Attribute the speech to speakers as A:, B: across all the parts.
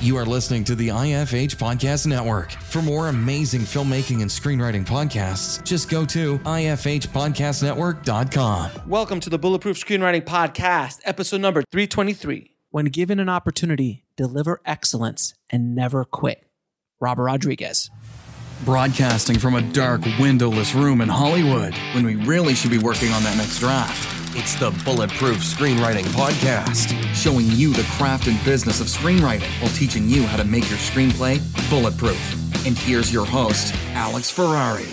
A: You are listening to the IFH Podcast Network. For more amazing filmmaking and screenwriting podcasts, just go to ifhpodcastnetwork.com.
B: Welcome to the Bulletproof Screenwriting Podcast, episode number 323. When given an opportunity, deliver excellence and never quit. Robert Rodriguez.
A: Broadcasting from a dark, windowless room in Hollywood when we really should be working on that next draft. It's the Bulletproof Screenwriting Podcast, showing you the craft and business of screenwriting while teaching you how to make your screenplay bulletproof. And here's your host, Alex Ferrari.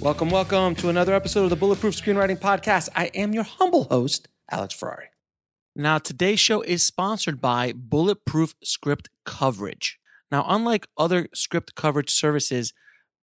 B: Welcome, welcome to another episode of the Bulletproof Screenwriting Podcast. I am your humble host, Alex Ferrari. Now, today's show is sponsored by Bulletproof Script Coverage. Now, unlike other script coverage services,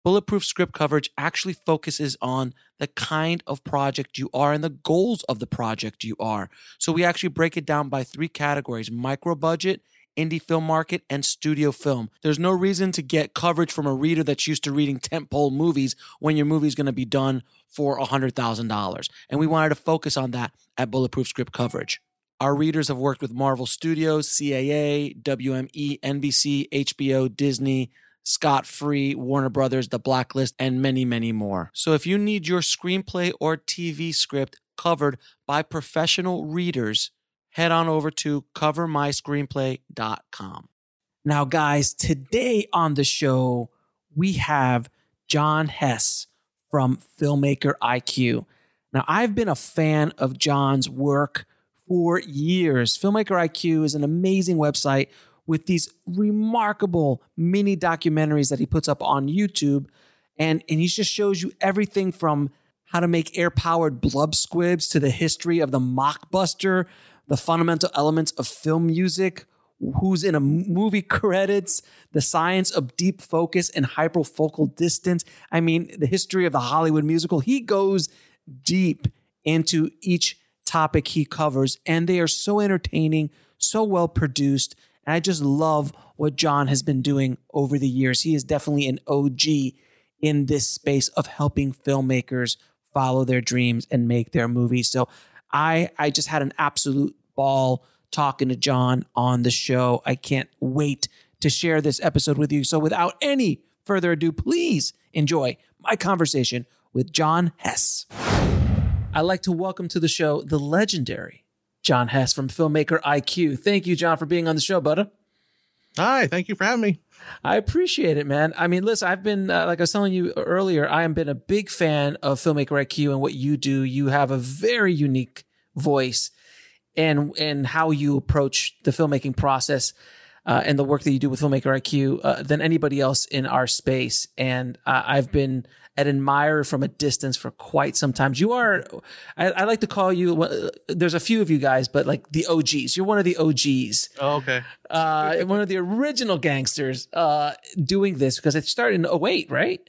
B: Bulletproof Script Coverage actually focuses on the kind of project you are and the goals of the project you are. So we actually break it down by three categories micro budget, indie film market, and studio film. There's no reason to get coverage from a reader that's used to reading tentpole movies when your movie's going to be done for $100,000. And we wanted to focus on that at Bulletproof Script Coverage. Our readers have worked with Marvel Studios, CAA, WME, NBC, HBO, Disney, Scott Free, Warner Brothers, The Blacklist, and many, many more. So if you need your screenplay or TV script covered by professional readers, head on over to covermyscreenplay.com. Now, guys, today on the show, we have John Hess from Filmmaker IQ. Now, I've been a fan of John's work for years. Filmmaker IQ is an amazing website with these remarkable mini documentaries that he puts up on YouTube. And, and he just shows you everything from how to make air powered blood squibs to the history of the mockbuster, the fundamental elements of film music, who's in a movie credits, the science of deep focus and hyperfocal distance. I mean, the history of the Hollywood musical. He goes deep into each topic he covers, and they are so entertaining, so well produced. And I just love what John has been doing over the years. He is definitely an OG in this space of helping filmmakers follow their dreams and make their movies. So I I just had an absolute ball talking to John on the show. I can't wait to share this episode with you. So without any further ado, please enjoy my conversation with John Hess. I'd like to welcome to the show the legendary John Hess from Filmmaker IQ. Thank you, John, for being on the show, buddy.
C: Hi, thank you for having me.
B: I appreciate it, man. I mean, listen, I've been, uh, like I was telling you earlier, I have been a big fan of Filmmaker IQ and what you do. You have a very unique voice and, and how you approach the filmmaking process. Uh, and the work that you do with Filmmaker IQ uh, than anybody else in our space. And uh, I've been an admirer from a distance for quite some time. You are, I, I, like to call you, there's a few of you guys, but like the OGs. You're one of the OGs.
C: Oh, okay.
B: Uh, one of the original gangsters uh, doing this because it started in 08, right?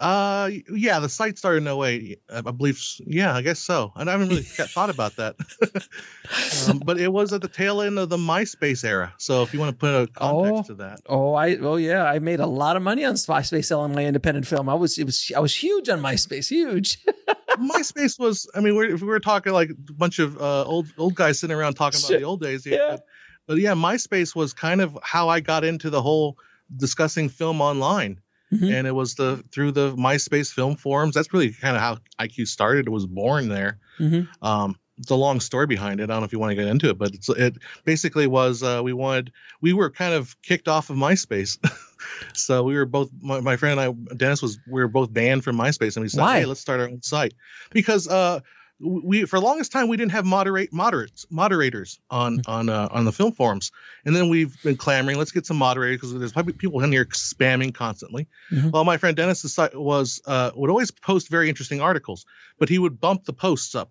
C: Uh, yeah, the site started in 08, I believe. Yeah, I guess so. And I haven't really thought about that. um, but it was at the tail end of the MySpace era. So if you want to put a context
B: oh,
C: to that.
B: Oh, I, oh yeah, I made a lot of money on MySpace selling my independent film. I was, it was, I was huge on MySpace, huge.
C: MySpace was, I mean, we're, if we were talking like a bunch of uh, old, old guys sitting around talking about the old days. Yeah. yeah. But, but yeah, MySpace was kind of how I got into the whole discussing film online Mm-hmm. And it was the through the MySpace film forums. That's really kind of how IQ started. It was born there. Mm-hmm. Um, it's a long story behind it. I don't know if you want to get into it, but it basically was uh, we wanted we were kind of kicked off of MySpace, so we were both my, my, friend and I Dennis was we were both banned from MySpace, and we said,
B: Why?
C: hey, let's start our own site because uh, we for the longest time we didn't have moderate moderates moderators on mm-hmm. on uh, on the film forums, and then we've been clamoring, let's get some moderators because there's probably people in here spamming constantly. Mm-hmm. Well, my friend Dennis was uh, would always post very interesting articles, but he would bump the posts up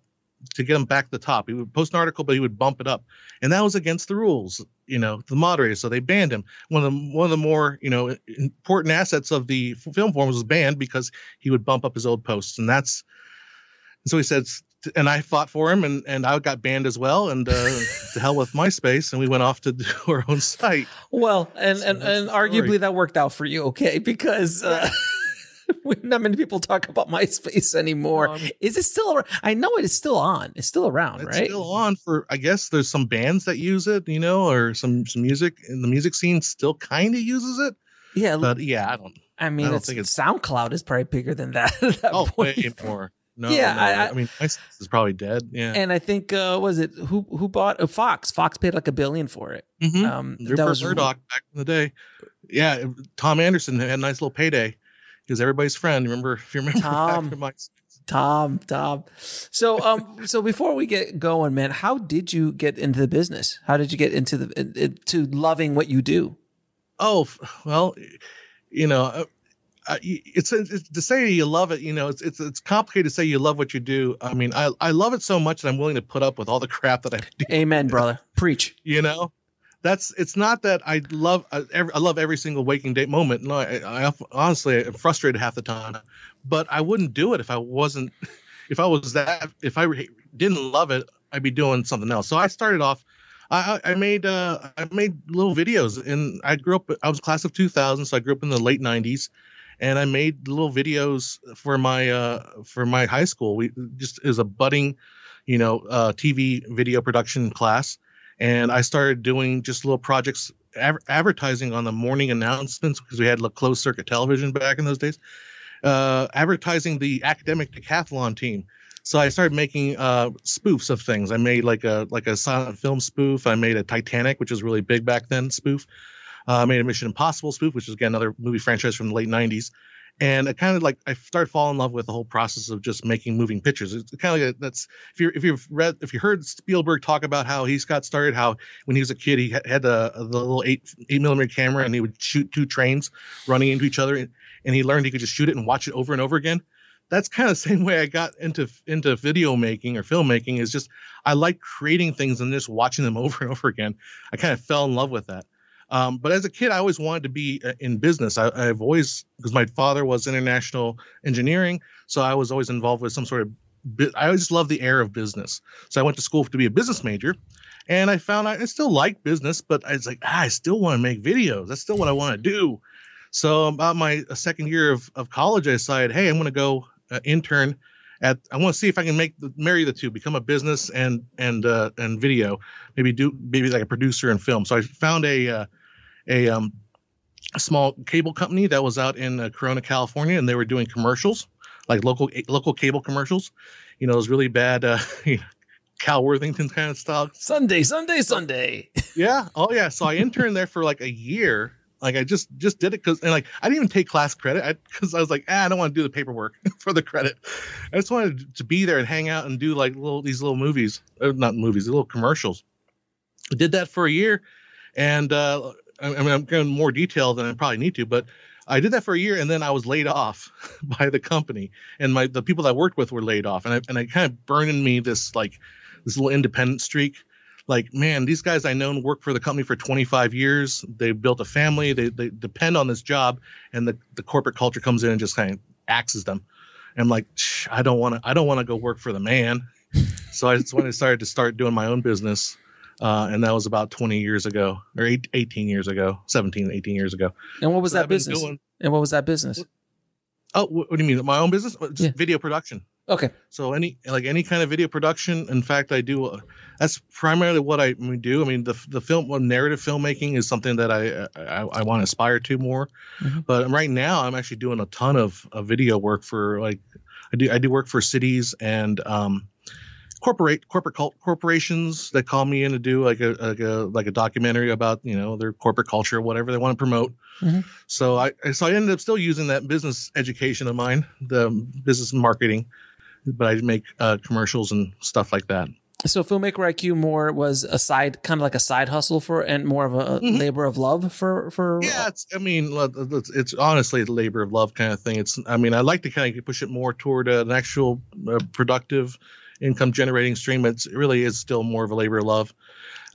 C: to get them back to the top. He would post an article, but he would bump it up, and that was against the rules, you know, the moderators. So they banned him. One of the one of the more you know important assets of the film forums was banned because he would bump up his old posts, and that's. so he said, and I fought for him, and, and I got banned as well. And uh, to hell with MySpace, and we went off to do our own site.
B: Well, and so and, and arguably that worked out for you, okay? Because uh, Not many people talk about MySpace anymore.
C: Um,
B: is it still? ar- I know it is still on. It's still around,
C: It's
B: right?
C: still on for I guess there's some bands that use it, you know, or some some music in the music scene still kind of uses it.
B: yeah,
C: But yeah, I don't.
B: I mean,
C: I don't
B: it's,
C: think it's-
B: SoundCloud is probably bigger than that. at that
C: Oh,
B: point.
C: way more. No,
B: Yeah,
C: no,
B: I-
C: I,
B: I-
C: mean, MySpace is probably dead. Yeah.
B: And I think uh was it who who bought uh, Fox? Fox paid like a billion for it.
C: Mhm.
B: Um, that
C: Rupert
B: was
C: Murdoch back in the day. Yeah, Tom Anderson had a nice little payday. He was everybody's friend. Remember if you remember
B: Tom. Tom, Tom. So, um, so before we get going, man, how did you get into the business? How did you get into the into loving what you do?
C: Oh well, you know, uh, it's, it's to say you love it. You know, it's it's it's complicated to say you love what you do. I mean, I I love it so much that I'm willing to put up with all the crap that I do.
B: Amen, brother. Preach.
C: You know, that's it's not that I love I, every, I love every single waking day moment. No, I, I honestly am frustrated half the time, but I wouldn't do it if I wasn't if I was that if I didn't love it, I'd be doing something else. So I started off. I, I I made uh, I made little videos, and I grew up. I was class of 2000, so I grew up in the late 90s, and I made little videos for my uh, for my high school. We just as a budding, you know, uh, TV video production class, and I started doing just little projects, adver- advertising on the morning announcements because we had like, closed circuit television back in those days. Uh, advertising the academic decathlon team. So I started making uh, spoofs of things. I made like a like a silent film spoof. I made a Titanic, which was really big back then, spoof. Uh, made a Mission Impossible spoof, which is again another movie franchise from the late '90s. And I kind of like I started falling in love with the whole process of just making moving pictures. It's kind of like a, that's if you if you've read if you heard Spielberg talk about how he got started, how when he was a kid he had, had the, the little eight eight millimeter camera and he would shoot two trains running into each other, and, and he learned he could just shoot it and watch it over and over again that's kind of the same way I got into into video making or filmmaking is just I like creating things and just watching them over and over again. I kind of fell in love with that. Um, but as a kid, I always wanted to be uh, in business. I, I've always because my father was international engineering, so I was always involved with some sort of. I always loved the air of business, so I went to school to be a business major, and I found I, I still like business, but I was like, ah, I still want to make videos. That's still what I want to do. So about my uh, second year of, of college, I decided, hey, I'm going to go uh, intern at. I want to see if I can make the, marry the two, become a business and and uh, and video, maybe do maybe like a producer in film. So I found a uh, a um a small cable company that was out in uh, Corona, California, and they were doing commercials, like local local cable commercials. You know, those really bad, uh, Cal Worthington kind of style
B: Sunday, Sunday, Sunday.
C: yeah. Oh yeah. So I interned there for like a year. Like I just just did it because and like I didn't even take class credit because I, was like ah, I don't want to do the paperwork for the credit. I just wanted to be there and hang out and do like little these little movies, not movies, little commercials. I did that for a year, and uh, I, mean I'm going more detail than I probably need to, but I did that for a year and then I was laid off by the company. And my the people that I worked with were laid off. And I and I kind of burned in me this like this little independent streak. Like man these guys i know work for the company for 25 years. They built a family. They, they depend on this job. And the, the corporate culture comes in and just kind of axes them. And i'm like i don't want to i don't want to go work for the man. So I, that's when i started to start doing my own business uh, and that was about 20 years ago or eight, 18 years ago 17 18 years ago
B: And what was
C: So
B: that
C: I've
B: business?
C: doing-
B: and what was that business?
C: oh what, do you mean my own business just
B: Yeah.
C: video production
B: Okay.
C: So any like any kind of video production. In fact, I do. Uh, that's primarily what I do. I mean, the the film well, narrative filmmaking is something that I I, I want to aspire to more.
B: Mhm.
C: But right now, I'm actually doing a ton of, of video work for like I do I do work for cities and um, corporate corporate cult, corporations that call me in to do like a, like a like a documentary about you know their corporate culture, whatever they want to promote.
B: Mhm.
C: So I so I ended up still using that business education of mine, the business marketing, but I make uh, commercials and stuff like that.
B: So filmmaker IQ more was a side, kind of like a side hustle for, and more of a
C: Mhm.
B: labor of love for for.
C: Yeah, it's I mean it's, it's honestly the labor of love kind of thing. It's I mean I like to kind of push it more toward an actual uh, productive income generating stream. It's, it really is still more of a labor of love,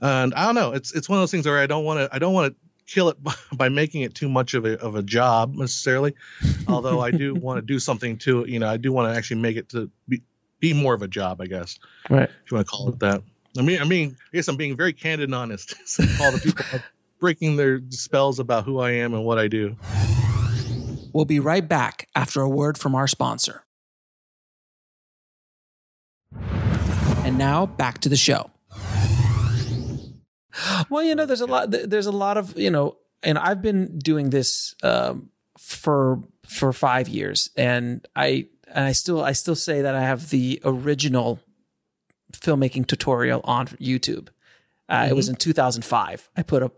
C: and I don't know. It's it's one of those things where I don't want to I don't want to kill it by, by making it too much of a of a job necessarily. Although I do want to do something to you know I do want to actually make it to be be more of a job I guess
B: Right.
C: if you want to call it that. I mean, I mean, I guess I'm being very candid and honest. All the people breaking their spells about who I am and what I do.
B: We'll be right back after a word from our sponsor. And now back to the show. Well, you know, there's a lot. There's a lot of you know, and I've been doing this um, for for five years, and I and I still I still say that I have the original filmmaking tutorial on YouTube. Uh, mm-hmm. It was in 2005. I put up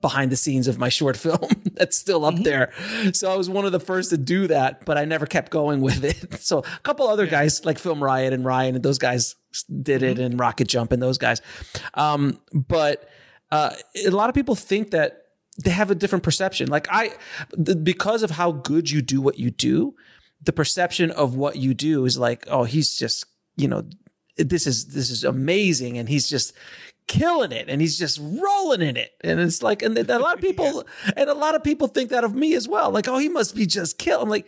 B: behind the scenes of my short film that's still up mm-hmm. there. So I was one of the first to do that, but I never kept going with it. So a couple other yeah. guys like Film Riot and Ryan and those guys did it mm-hmm. and Rocket Jump and those guys. Um, but uh, a lot of people think that they have a different perception. Like I, the, because of how good you do what you do, the perception of what you do is like, oh, he's just, you know, this is this is amazing, and he's just killing it, and he's just rolling in it, and it's like, and a lot of people, yeah. and a lot of people think that of me as well. Like, oh, he must be just kill. I'm like,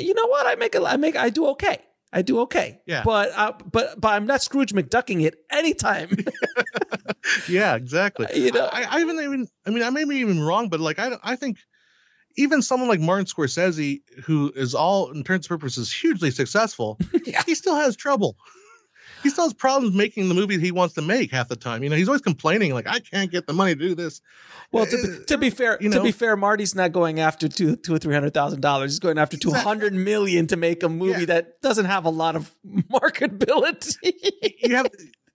B: you know what? I make a, I make, I do okay. I do okay.
C: Yeah.
B: But uh, but but I'm not Scrooge McDucking it anytime.
C: yeah, exactly. You know, I, I even even I mean I may be even wrong, but like I I think even someone like Martin Scorsese, who is all in terms of purposes hugely successful, yeah. he still has trouble. He still has problems making the movie he wants to make half the time. You know, he's always complaining like, "I can't get the money to do this."
B: Well, to, be, uh, to be fair, you know, to be fair, Marty's not going after two, two or three hundred thousand dollars. He's going after two hundred million to make a movie yeah. that doesn't have a lot of marketability.
C: you have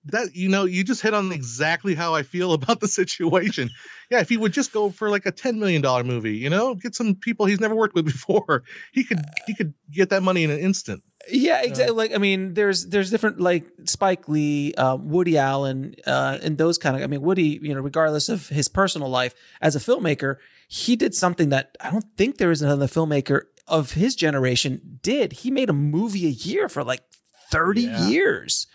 C: that you know you just hit on exactly how i feel about the situation. Yeah if he would just go for like a 10 million dollar movie you know get some people he's never worked with before he could he could get that money in an instant.
B: Yeah exactly uh, like i mean there's there's different like spike lee uh, woody allen uh, and those kind of i mean woody you know regardless of his personal life as a filmmaker he did something that i don't think there is another filmmaker of his generation did. He made a movie a year for like 30 yeah. years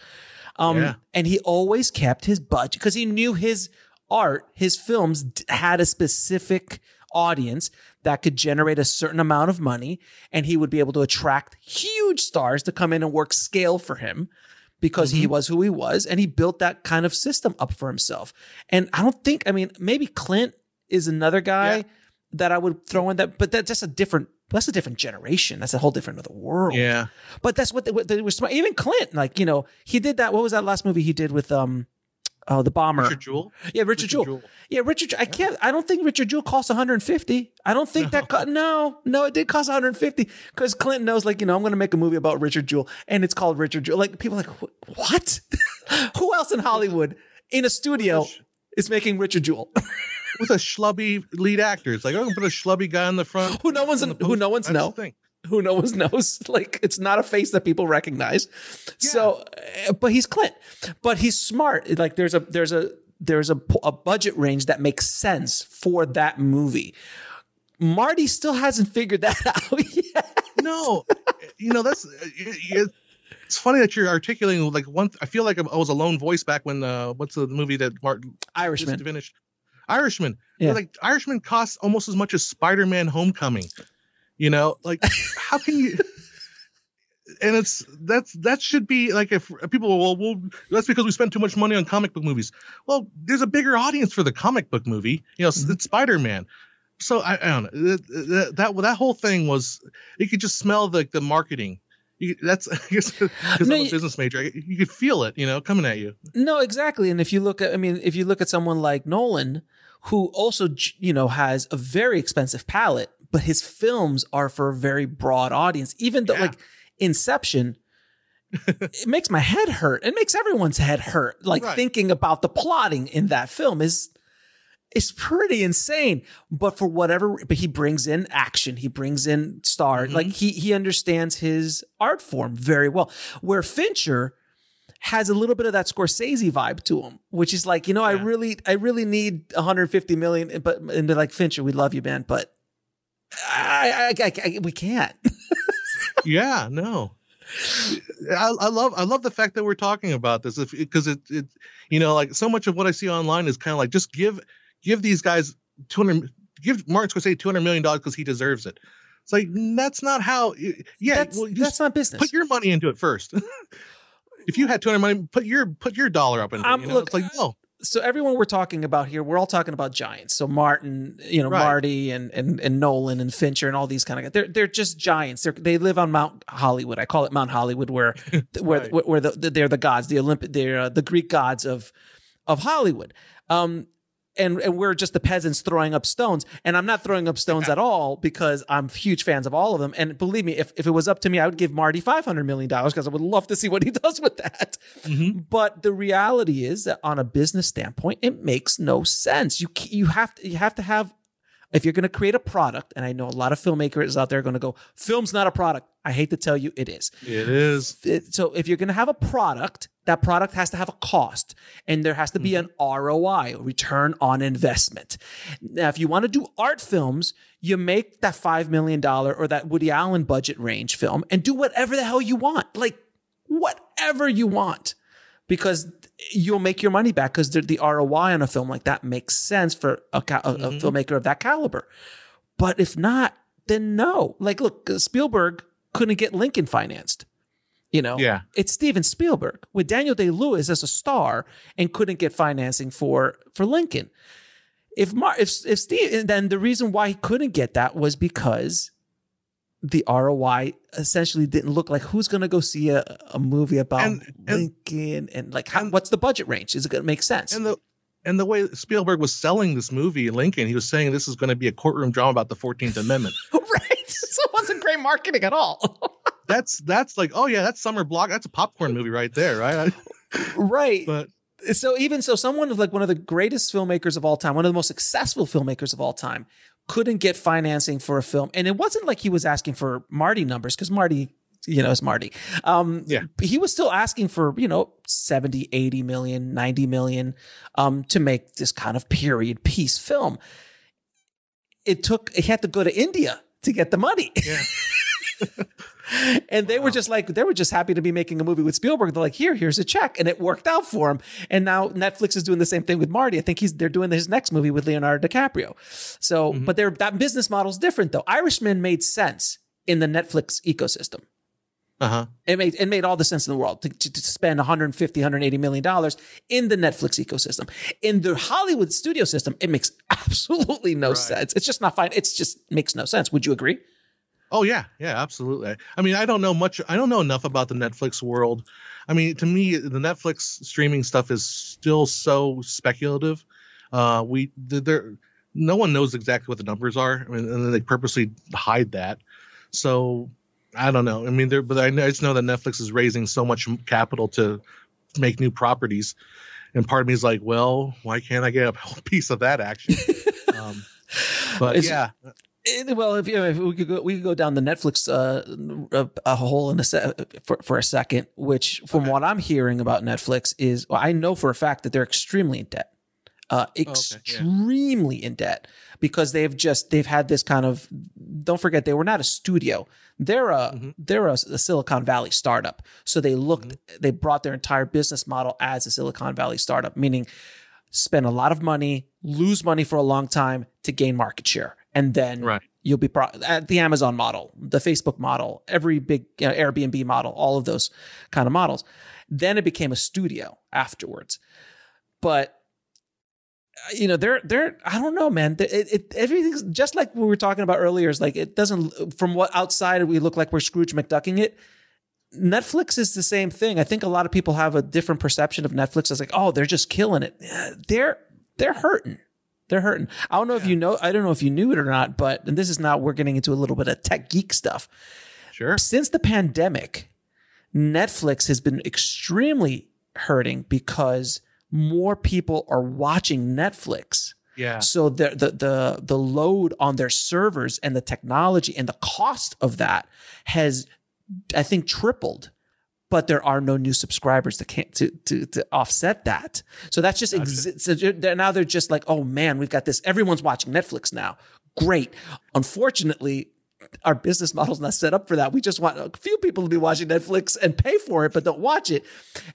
B: um, yeah. And he always kept his budget because he knew his art, his films had a specific audience that could generate a certain amount of money and he would be able to attract huge stars to come in and work scale for him because mm-hmm. he was who he was and he built that kind of system up for himself. And I don't think I mean maybe Clint is another guy yeah. That I would throw in that but that's just a different that's a different generation. That's a whole different other world.
C: Yeah.
B: But that's what they, what they were smart. Even Clint, like, you know, he did that. What was that last movie he did with, um, oh, the bomber?
C: Richard Jewell?
B: Yeah, Richard, Richard Jewell. Jewell. Yeah, Richard, I can't, I don't think Richard Jewell cost 150. I don't think no. that, co- no, no, it did cost 150 because Clinton knows, like, you know, I'm going to make a movie about Richard Jewell and it's called Richard Jewell. Like, people like, what? Who else in Hollywood in a studio is making Richard Jewell?
C: with a schlubby lead actor. It's like, oh, put a schlubby guy in the front.
B: Who no one's who no one's know. Who no one knows. Like it's not a face that people recognize. Yeah. So, eh, but he's Clint. But he's smart. Like there's a there's a there's a, a budget range that makes sense for that movie. Marty still hasn't figured that out yet.
C: No, you know that's it's funny that you're articulating like one. I feel like I was a lone voice back when uh, what's the movie that Martin
B: Irishman
C: finished. Irishman. Yeah. Like Irishman costs almost as much as Spider-Man Homecoming. You know, like how can you? And it's that's that should be like if people well, well that's because we spend too much money on comic book movies. Well, there's a bigger audience for the comic book movie. You know, mm-hmm. it's Spider-Man. So I, I don't know that, that that whole thing was you could just smell the the marketing you, that's because no, I'm a business major. You could feel it, you know, coming at you.
B: No, exactly. And if you look at, I mean, if you look at someone like Nolan, who also, you know, has a very expensive palette, but his films are for a very broad audience. Even though, yeah. like Inception, it makes my head hurt. It makes everyone's head hurt. Like right. thinking about the plotting in that film is is pretty insane. But for whatever, but he brings in action. He brings in star. Mm-hmm. Like he he understands his art form very well. Where Fincher has a little bit of that Scorsese vibe to him, which is like, you know, yeah. I really, I really need 150 million, but and they're like Fincher, we love you, man, but I, I, I, I we can't.
C: yeah, no. I, I, love I love the fact that we're talking about this because it, it you know like so much of what I see online is kind of like just give give these guys 200 give Martin Scorsese 200 million dollars because he deserves it. It's like that's not how. Yeah,
B: that's, well, that's not business.
C: Put your money into it first. if you had 200 money, put your put your dollar up into um. You know? Look, it's like no.
B: so everyone we're talking about here, we're all talking about giants. So Martin, you know,
C: Right.
B: Marty and, and and Nolan and Fincher and all these kind of guys. They're they're just giants. They're, they live on Mount Hollywood. I call it Mount Hollywood, where where
C: Right.
B: where, where the, they're the gods, the Olympic, they're uh, the Greek gods of of Hollywood. Um, and and we're just the peasants throwing up stones. And I'm not throwing up stones at all because I'm huge fans of all of them. And believe me, if, if it was up to me, I would give Marty five hundred million dollars because I would love to see what he does with that.
C: Mhm.
B: But the reality is that on a business standpoint, it makes no sense. You you have to you have to have if you're going to create a product, and I know a lot of filmmakers out there are going to go, "Film's not a product." I hate to tell you, it is
C: is.
B: it- so if you're going to have a product, that product has to have a cost and there has to be mm-hmm. an ROI, a return on investment. Now, if you want to do art films, you make that $5 million or that Woody Allen budget range film and do whatever the hell you want. Like whatever you want because you'll make your money back because the, the ROI on a film like that makes sense for a, ca- a, a
C: mm-hmm.
B: filmmaker of that caliber. But if not, then no. Like, look, uh, Spielberg couldn't get Lincoln financed. You know,
C: Yeah.
B: it's Steven Spielberg with Daniel Day Lewis as a star and couldn't get financing for for Lincoln. If Mar- if if Steve, then the reason why he couldn't get that was because the ROI essentially didn't look like who's going to go see a, a movie about
C: And- and-
B: Lincoln and like how,
C: and-
B: what's the budget range? Is it going to make sense?
C: And the and the way Spielberg was selling this movie, Lincoln, he was saying this is going to be a courtroom drama about the Fourteenth Amendment.
B: right, so it wasn't great marketing at all.
C: that's that's like, oh yeah, that's summer block. That's a popcorn movie right there, right?
B: right.
C: But
B: so even so someone of like one of the greatest filmmakers of all time one of the most successful filmmakers of all time couldn't get financing for a film. And it wasn't like he was asking for marty numbers because marty you know is marty. Um
C: Yeah.
B: he was still asking for you know 70 80 million 90 million um to make this kind of period piece film. It took he had to go to india to get the money.
C: Yeah,
B: and they were just like they were just happy to be making a movie with Spielberg. They're like, here, here's a check, and it worked out for him. And now Netflix is doing the same thing with Marty. I think he's they're doing his next movie with Leonardo DiCaprio. So,
C: Mhm.
B: but their that business model's different though. Irishman made sense in the Netflix ecosystem.
C: uh huh.
B: It made it made all the sense in the world to, to, to spend 150 180 million dollars in the Netflix ecosystem. In the Hollywood studio system, it makes absolutely no
C: Right.
B: sense. It's just not fine. It's just makes no sense. Would you agree?
C: Oh yeah, yeah, absolutely. I mean, I don't know much. I don't know enough about the Netflix world. I mean, to me, the Netflix streaming stuff is still so speculative. Uh, we there, no one knows exactly what the numbers are. I mean, and then they purposely hide that. So I don't know. I mean, there, but I, I just know that Netflix is raising so much capital to make new properties, and part of me is like, well, why can't I get a piece of that action? um, but
B: It's-
C: yeah,
B: Well, if, you know, if we could go, we could go down the Netflix uh, a, a hole in a se- for for a second. Which, from
C: Okay.
B: what I'm hearing about Netflix, is well, I know for a fact that they're extremely in debt, uh,
C: yeah.
B: extremely in debt because they've just they've had this kind of. Don't forget, they were not a studio. They're a
C: Mhm.
B: they're a, a Silicon Valley startup. So they looked
C: Mm-hmm.
B: they brought their entire business model as a Silicon Valley startup, meaning spend a lot of money, lose money for a long time to gain market share, and then
C: right.
B: you'll be pro- at the Amazon model, the Facebook model, every big you know, Airbnb model, all of those kind of models. Then it became a studio afterwards. But uh, you know, they're they're I don't know, man. It, it everything's just like we were talking about earlier. Is like it doesn't from what outside we look like we're Scrooge McDucking it. Netflix is the same thing. I think a lot of people have a different perception of Netflix as like, oh, they're just killing it. They're they're hurting. They're hurting. I don't know if you know. I don't know if you knew it or not, but and this is now we're getting into a little bit of tech geek stuff.
C: Sure.
B: Since the pandemic, Netflix has been extremely hurting because more people are watching Netflix.
C: Yeah.
B: So the, the the the load on their servers and the technology and the cost of that has, I think, tripled. But there are no new subscribers to can't to to, to offset that. So that's just
C: Gotcha.
B: so they're, now they're just like, oh man, we've got this. Everyone's watching Netflix now. Great. Unfortunately, our business model's not set up for that. We just want a few people to be watching Netflix and pay for it, but don't watch it.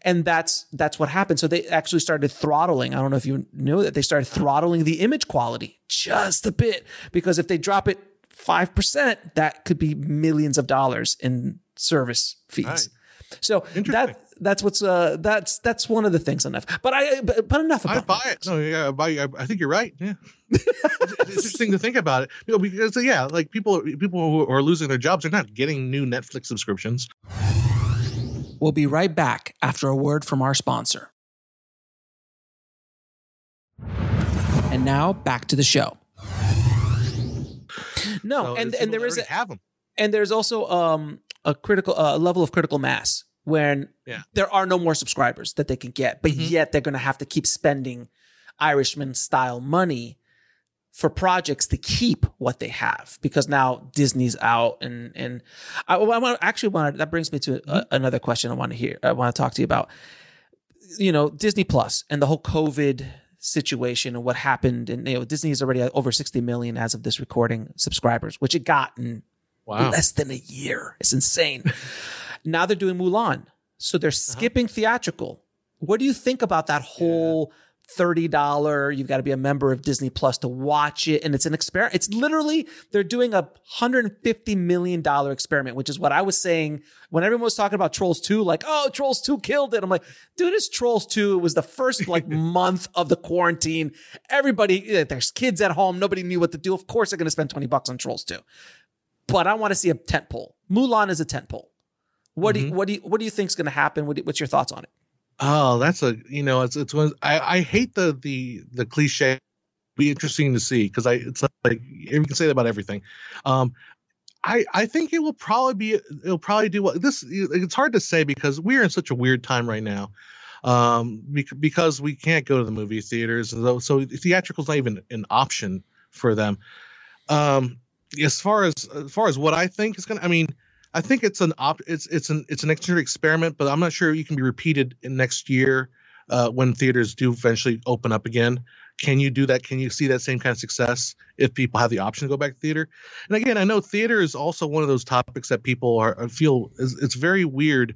B: And that's that's what happened. So they actually started throttling. I don't know if you knew that they started throttling the image quality just a bit because if they drop it five percent, that could be millions of dollars in service fees.
C: Right.
B: So that that's what's uh that's that's one of the things on Netflix. But I but, but enough about
C: I buy it. No, yeah, I buy. I, I think you're right. Yeah, it's, it's interesting to think about it. You know, because uh, yeah, like people people who are losing their jobs are not getting new Netflix subscriptions.
B: We'll be right back after a word from our sponsor. And now back to the show. No,
C: So
B: and and there a,
C: have them.
B: And there's also um a critical uh, level of critical mass when
C: Yeah.
B: there are no more subscribers that they can get, but
C: Mhm.
B: yet they're going to have to keep spending Irishman style money for projects to keep what they have because now Disney's out and and I, I want actually want that brings me to a, another question I want to hear I want to talk to you about you know Disney Plus and the whole COVID situation and what happened and you know Disney is already over 60 million as of this recording subscribers which it got in
C: Wow.
B: less than a year. It's insane. now they're doing Mulan. So they're
C: Uh-huh.
B: skipping theatrical. What do you think about that whole $30 you've got to be a member of Disney Plus to watch it and it's an experiment. It's literally they're doing a 150 million dollar experiment, which is what I was saying when everyone was talking about Trolls 2 like, "Oh, Trolls 2 killed it." I'm like, "Dude, it's Trolls 2. It was the first like month of the quarantine. Everybody there's kids at home, nobody knew what to do. Of course they're going to spend 20 bucks on Trolls 2." But I want to see a tent pole. Mulan is a tent pole. What do you, what do you, what do you think is going to happen? What do, what's your thoughts on it?
C: Oh, that's a you know it's it's one I I hate the the the cliche. Be interesting to see because I it's like you can say that about everything. Um, I I think it will probably be it'll probably do well. This it's hard to say because we're in such a weird time right now. Um, bec- because we can't go to the movie theaters, so, so theatrical is not even an option for them. Um, as far as as far as what I think is gonna, I mean, I think it's an op, it's it's an it's an extra experiment, but I'm not sure you can be repeated in next year uh, when theaters do eventually open up again. Can you do that? Can you see that same kind of success if people have the option to go back to theater? And again, I know theater is also one of those topics that people are feel is it's very weird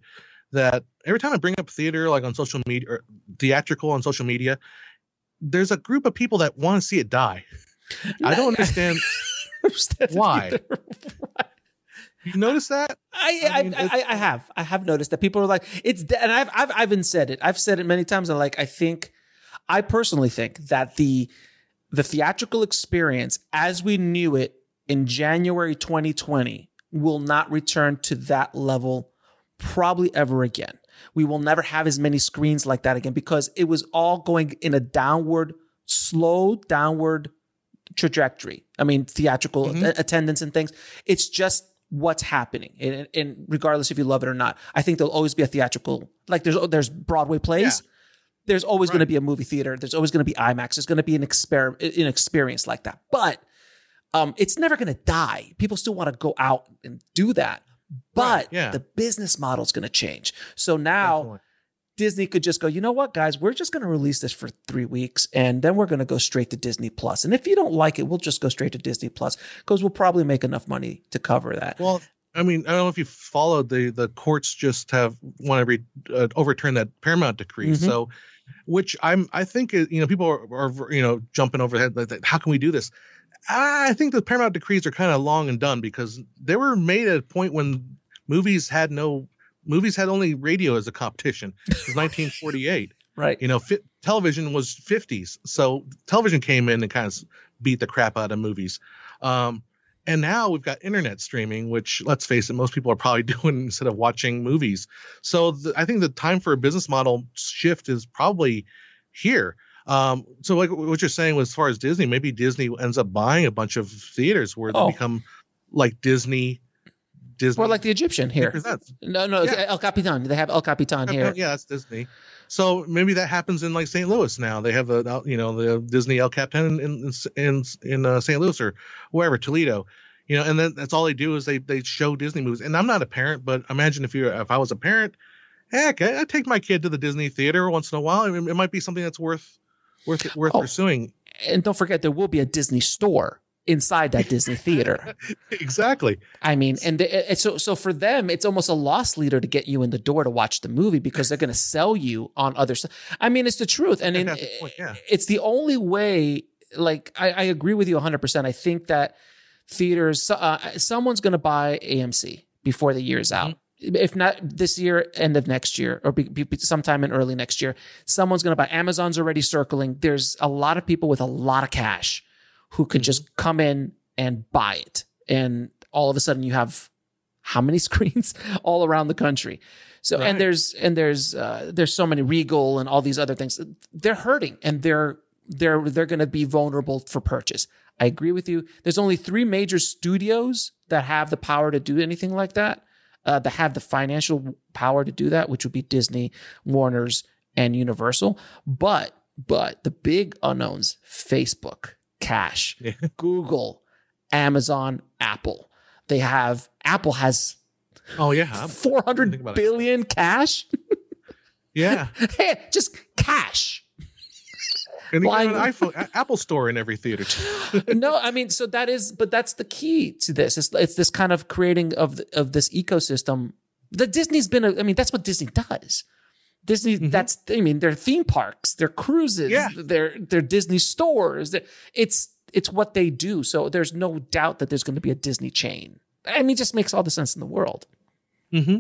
C: that every time I bring up theater, like on social media or theatrical on social media, there's a group of people that want to see it die. I don't understand. Why? You notice that?
B: I
C: I
B: I,
C: mean,
B: I,
C: it's-
B: I, have I have noticed that people are like it's and I've I've I've even said it I've said it many times and like I think I personally think that the the theatrical experience as we knew it in January 2020 will not return to that level probably ever again. We will never have as many screens like that again because it was all going in a downward, slow downward trajectory. I mean, theatrical
C: Mhm.
B: a- attendance and things. It's just what's happening, and, and regardless if you love it or not, I think there'll always be a theatrical. Like there's there's Broadway plays. There's always going to be a movie theater. There's always going to be IMAX. There's going to be an exper- an experience like that. But um, it's never going to die. People still want to go out and do that. But
C: Right, yeah.
B: the business model is going to change. So now
C: Definitely.
B: Disney could just go, you know what, guys, we're just going to release this for three weeks and then we're going to go straight to Disney Plus. And if you don't like it, we'll just go straight to Disney Plus because we'll probably make enough money to cover that.
C: Well, I mean, I don't know if you followed the the courts just have want to re, uh, overturn that Paramount decree.
B: Mhm.
C: So, which I'm I think uh, you know people are, are you know jumping over head like, how can we do this? I think the Paramount decrees are kind of long and done because they were made at a point when movies had no movies had only radio as a competition. It was 1948
B: right.
C: you know, fi- television was 50s. So television came in and kind of beat the crap out of movies. Um, and now we've got internet streaming, which let's face it, most people are probably doing instead of watching movies. So the, I think the time for a business model shift is probably here. Um, so like what you're saying as far as Disney, maybe Disney ends up buying a bunch of theaters where they
B: Oh.
C: become like Disney, Disney.
B: Or like the Egyptian here. No, no,
C: Yeah.
B: El Capitan. They have El Capitan here.
C: Yeah, that's Disney. So maybe that happens in like St. Louis now. They have a you know the Disney El Capitan in in in uh, St. Louis or wherever Toledo, you know, and then that's all they do is they they show Disney movies. And I'm not a parent, but imagine if you if I was a parent, heck, I, I'd take my kid to the Disney theater once in a while. I mean, it might be something that's worth worth worth
B: Oh.
C: pursuing.
B: And don't forget, there will be a Disney store inside that Disney theater.
C: exactly.
B: I mean, and the, it- so so for them, it's almost a loss leader to get you in the door to watch the movie because they're going to sell you on other stuff. I mean, it's the truth, and in,
C: the point, yeah.
B: it's the only way. Like, I, I agree with you 100. percent I think that theaters, uh, someone's going to buy AMC before the year's out. if not this year, end of next year, or be, be, sometime in early next year, someone's going to buy. Amazon's already circling. There's a lot of people with a lot of cash who could just come in and buy it, and all of a sudden you have how many screens all around the country. So
C: Right.
B: and there's and there's uh, there's so many Regal and all these other things. They're hurting and they're they're they're going to be vulnerable for purchase. I agree with you. There's only three major studios that have the power to do anything like that. Uh, that have the financial power to do that, which would be Disney, Warner's, and Universal. But but the big unknowns: Facebook, Cash,
C: Yeah.
B: Google, Amazon, Apple. They have Apple has
C: Oh yeah,
B: four hundred
C: about it.
B: cash.
C: yeah.
B: hey, just cash.
C: And got an iPhone, Apple Store in every theater.
B: no, I mean, so that is, but that's the key to this. It's, it's this kind of creating of of this ecosystem. The Disney's been, a, I mean, that's what Disney does. Disney, that's, I mean, they're theme parks, they're cruises,
C: Yeah.
B: their their Disney stores. their- It's it's what they do. So there's no doubt that there's going to be a Disney chain. I mean, it just makes all the sense in the world.
C: hmm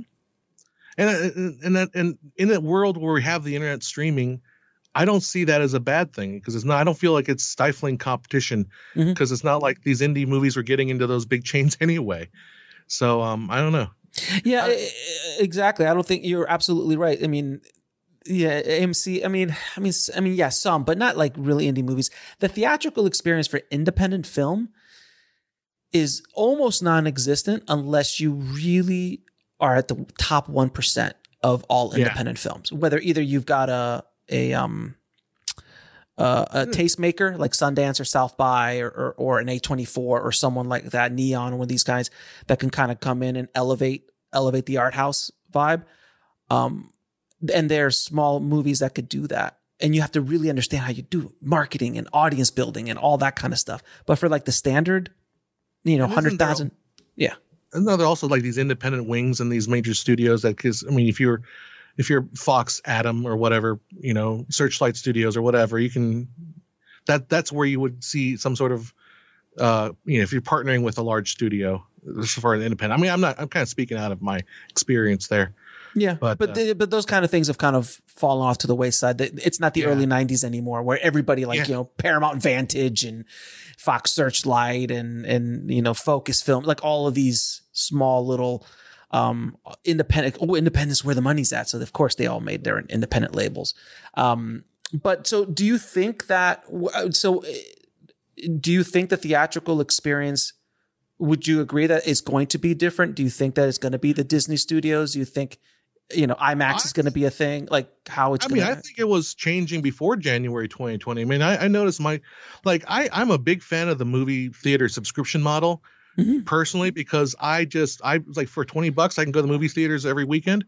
C: And and and that and in a world where we have the internet streaming, I don't see that as a bad thing because it's not. I don't feel like it's stifling competition because it's not like these indie movies are getting into those big chains anyway. So um, I don't know.
B: Yeah,
C: Uh,
B: exactly. I don't think you're absolutely right. I mean, yeah, AMC. I mean, I mean, I mean, yeah, some, but not like really indie movies. The theatrical experience for independent film is almost non-existent unless you really are at the top one percent of all
C: Yeah.
B: independent films. Whether either you've got a a um uh, a tastemaker like Sundance or South by or, or, or an A24 or someone like that, Neon, one of these guys that can kind of come in and elevate elevate the art house vibe. Um, and there's small movies that could do that. And you have to really understand how you do marketing and audience building and all that kind of stuff. But for like the standard, you know,
C: And isn't
B: hundred
C: there-
B: yeah,
C: And there are also like these independent wings and these major studios that because I mean if you're if you're Fox Adam or whatever you know Searchlight Studios or whatever you can that that's where you would see some sort of uh you know if you're partnering with a large studio for an independent. I mean I'm not I'm kind of speaking out of my experience there.
B: yeah.
C: But,
B: But
C: uh,
B: the, but those kind of things have kind of fallen off to the wayside. It's not the
C: Yeah.
B: early '90s anymore, where everybody like
C: Yeah.
B: you know Paramount Vantage and Fox Searchlight and and you know Focus Film, like all of these small little um independent oh independence where the money's at. So of course they all made their independent labels. Um but so do you think that so uh, do you think the theatrical experience would you agree that it's going to be different? Do you think that it's going to be the disney studios? Do you think you know imax
C: I-
B: is going to be a thing? Like how it's
C: I mean, I think it was changing before January 2020. I mean, I, I noticed my, like, I, I'm a big fan of the movie theater subscription model
B: Mhm.
C: personally because I just, I was like, for 20 bucks, I can go to the movie theaters every weekend.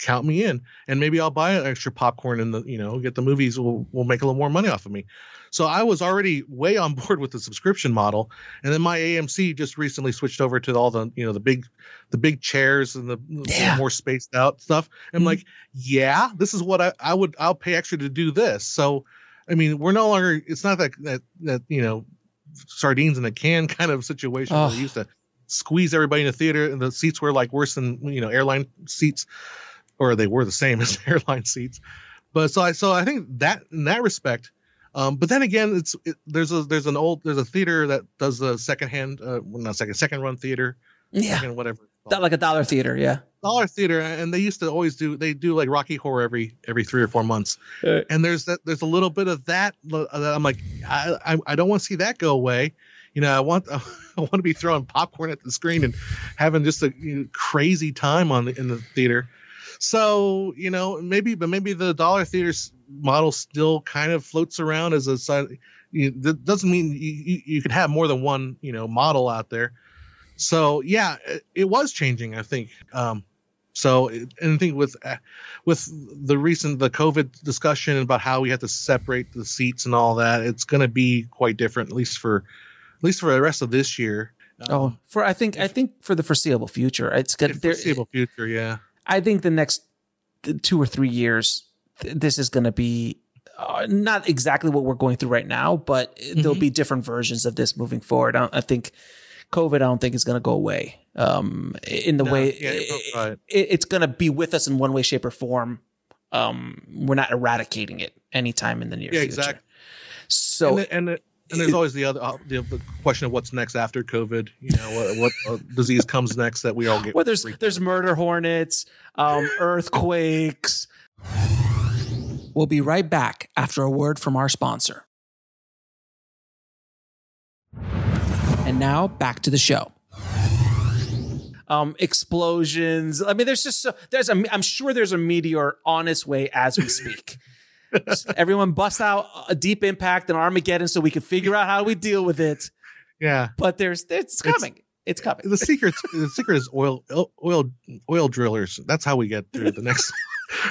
C: Count me in, and maybe I'll buy an extra popcorn and the, you know, get the movies. We'll we'll make a little more money off of me. So I was already way on board with the subscription model, and then my AMC just recently switched over to all the, you know, the big, the big chairs and the
B: Yeah.
C: more spaced out stuff. I'm
B: Mhm.
C: like, yeah, this is what I, I would I'll pay extra to do this. So I mean, we're no longer it's not that that that you know sardines in a can kind of situation where
B: Ugh.
C: they used to squeeze everybody in the theater and the seats were like worse than you know airline seats or they were the same as airline seats. But so I so I think that in that respect um, but then again, it's it, there's a there's an old there's a theater that does the secondhand uh, well, not second second run theater
B: yeah
C: second whatever it's
B: That- like a dollar theater yeah.
C: Dollar theater and they used to always do they do like rocky horror every every three or four months.
B: Uh.
C: and there's that there's a little bit of that uh, that i'm like i i, I don't want to see that go away. You know i want i want to be throwing popcorn at the screen and having just a you know, crazy time on the in the theater. So you know maybe but maybe the dollar theater model still kind of floats around as a side you, that doesn't mean you, you, you can have more than one you know model out there so yeah it, it was changing i think um so and I think with uh, with the recent the COVID discussion about how we have to separate the seats and all that, it's going to be quite different, at least for at least for the rest of this year.
B: oh
C: Um,
B: for i think i think for the foreseeable future it's good
C: foreseeable future, yeah.
B: I think the next two or three years, th- this is going to be uh, not exactly what we're going through right now, but there'll
C: Mhm.
B: be different versions of this moving forward. I, I think COVID, I don't think is going to go away. Um, in the
C: No,
B: way
C: yeah,
B: it-
C: right.
B: it- it's going to be with us in one way, shape, or form. Um, we're not eradicating it anytime in the near
C: Yeah,
B: future.
C: exactly.
B: So
C: and, and, and there's always the other uh, the, the question of what's next after COVID. You know, what what uh, disease comes next that we all get.
B: well, there's there's murder hornets, um, earthquakes. We'll be right back after a word from our sponsor. And now back to the show. Um, explosions. I mean, there's just so, there's a. I'm sure there's a meteor on its way as we speak. Everyone bust out a deep impact and Armageddon so we can figure out how we deal with it.
C: Yeah,
B: But there's, it's coming. It's coming.
C: the secret the secret is oil oil oil drillers. That's how we get through the next.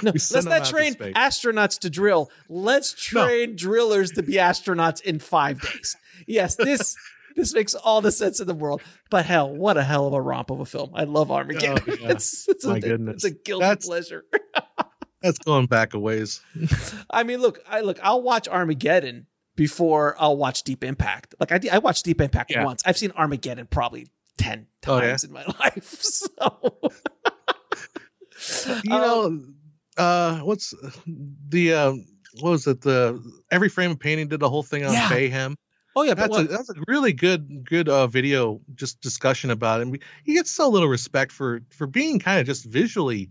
B: No, let's not train astronauts to drill. Let's
C: No.
B: train drillers to be astronauts in five days. Yes, this this makes all the sense in the world. But hell, what a hell of a romp of a film! I love Armageddon.
C: Oh, yeah.
B: It's it's a,
C: My goodness.
B: it's a guilty
C: That's-
B: pleasure.
C: That's going back a ways.
B: I mean, look, I look. I'll watch Armageddon before I'll watch Deep Impact. Like I, I watched Deep Impact
C: Yeah.
B: once. I've seen Armageddon probably
C: 10
B: times
C: yeah?
B: in my life. So.
C: You know, uh, what's the um, what was it? The every frame of painting did the whole thing on
B: Yeah.
C: Bayhem.
B: Oh yeah, but
C: That's a that's a really good good uh, video just discussion about it. And we, he gets so little respect for for being kind of just visually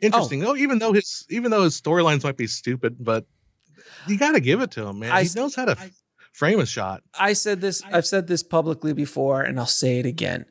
C: interesting. Oh, even though his even though his storylines might be stupid, but you got to give it to him, man.
B: I
C: he knows how to f- frame a shot.
B: I said this, I've said this publicly before, and I'll say it again.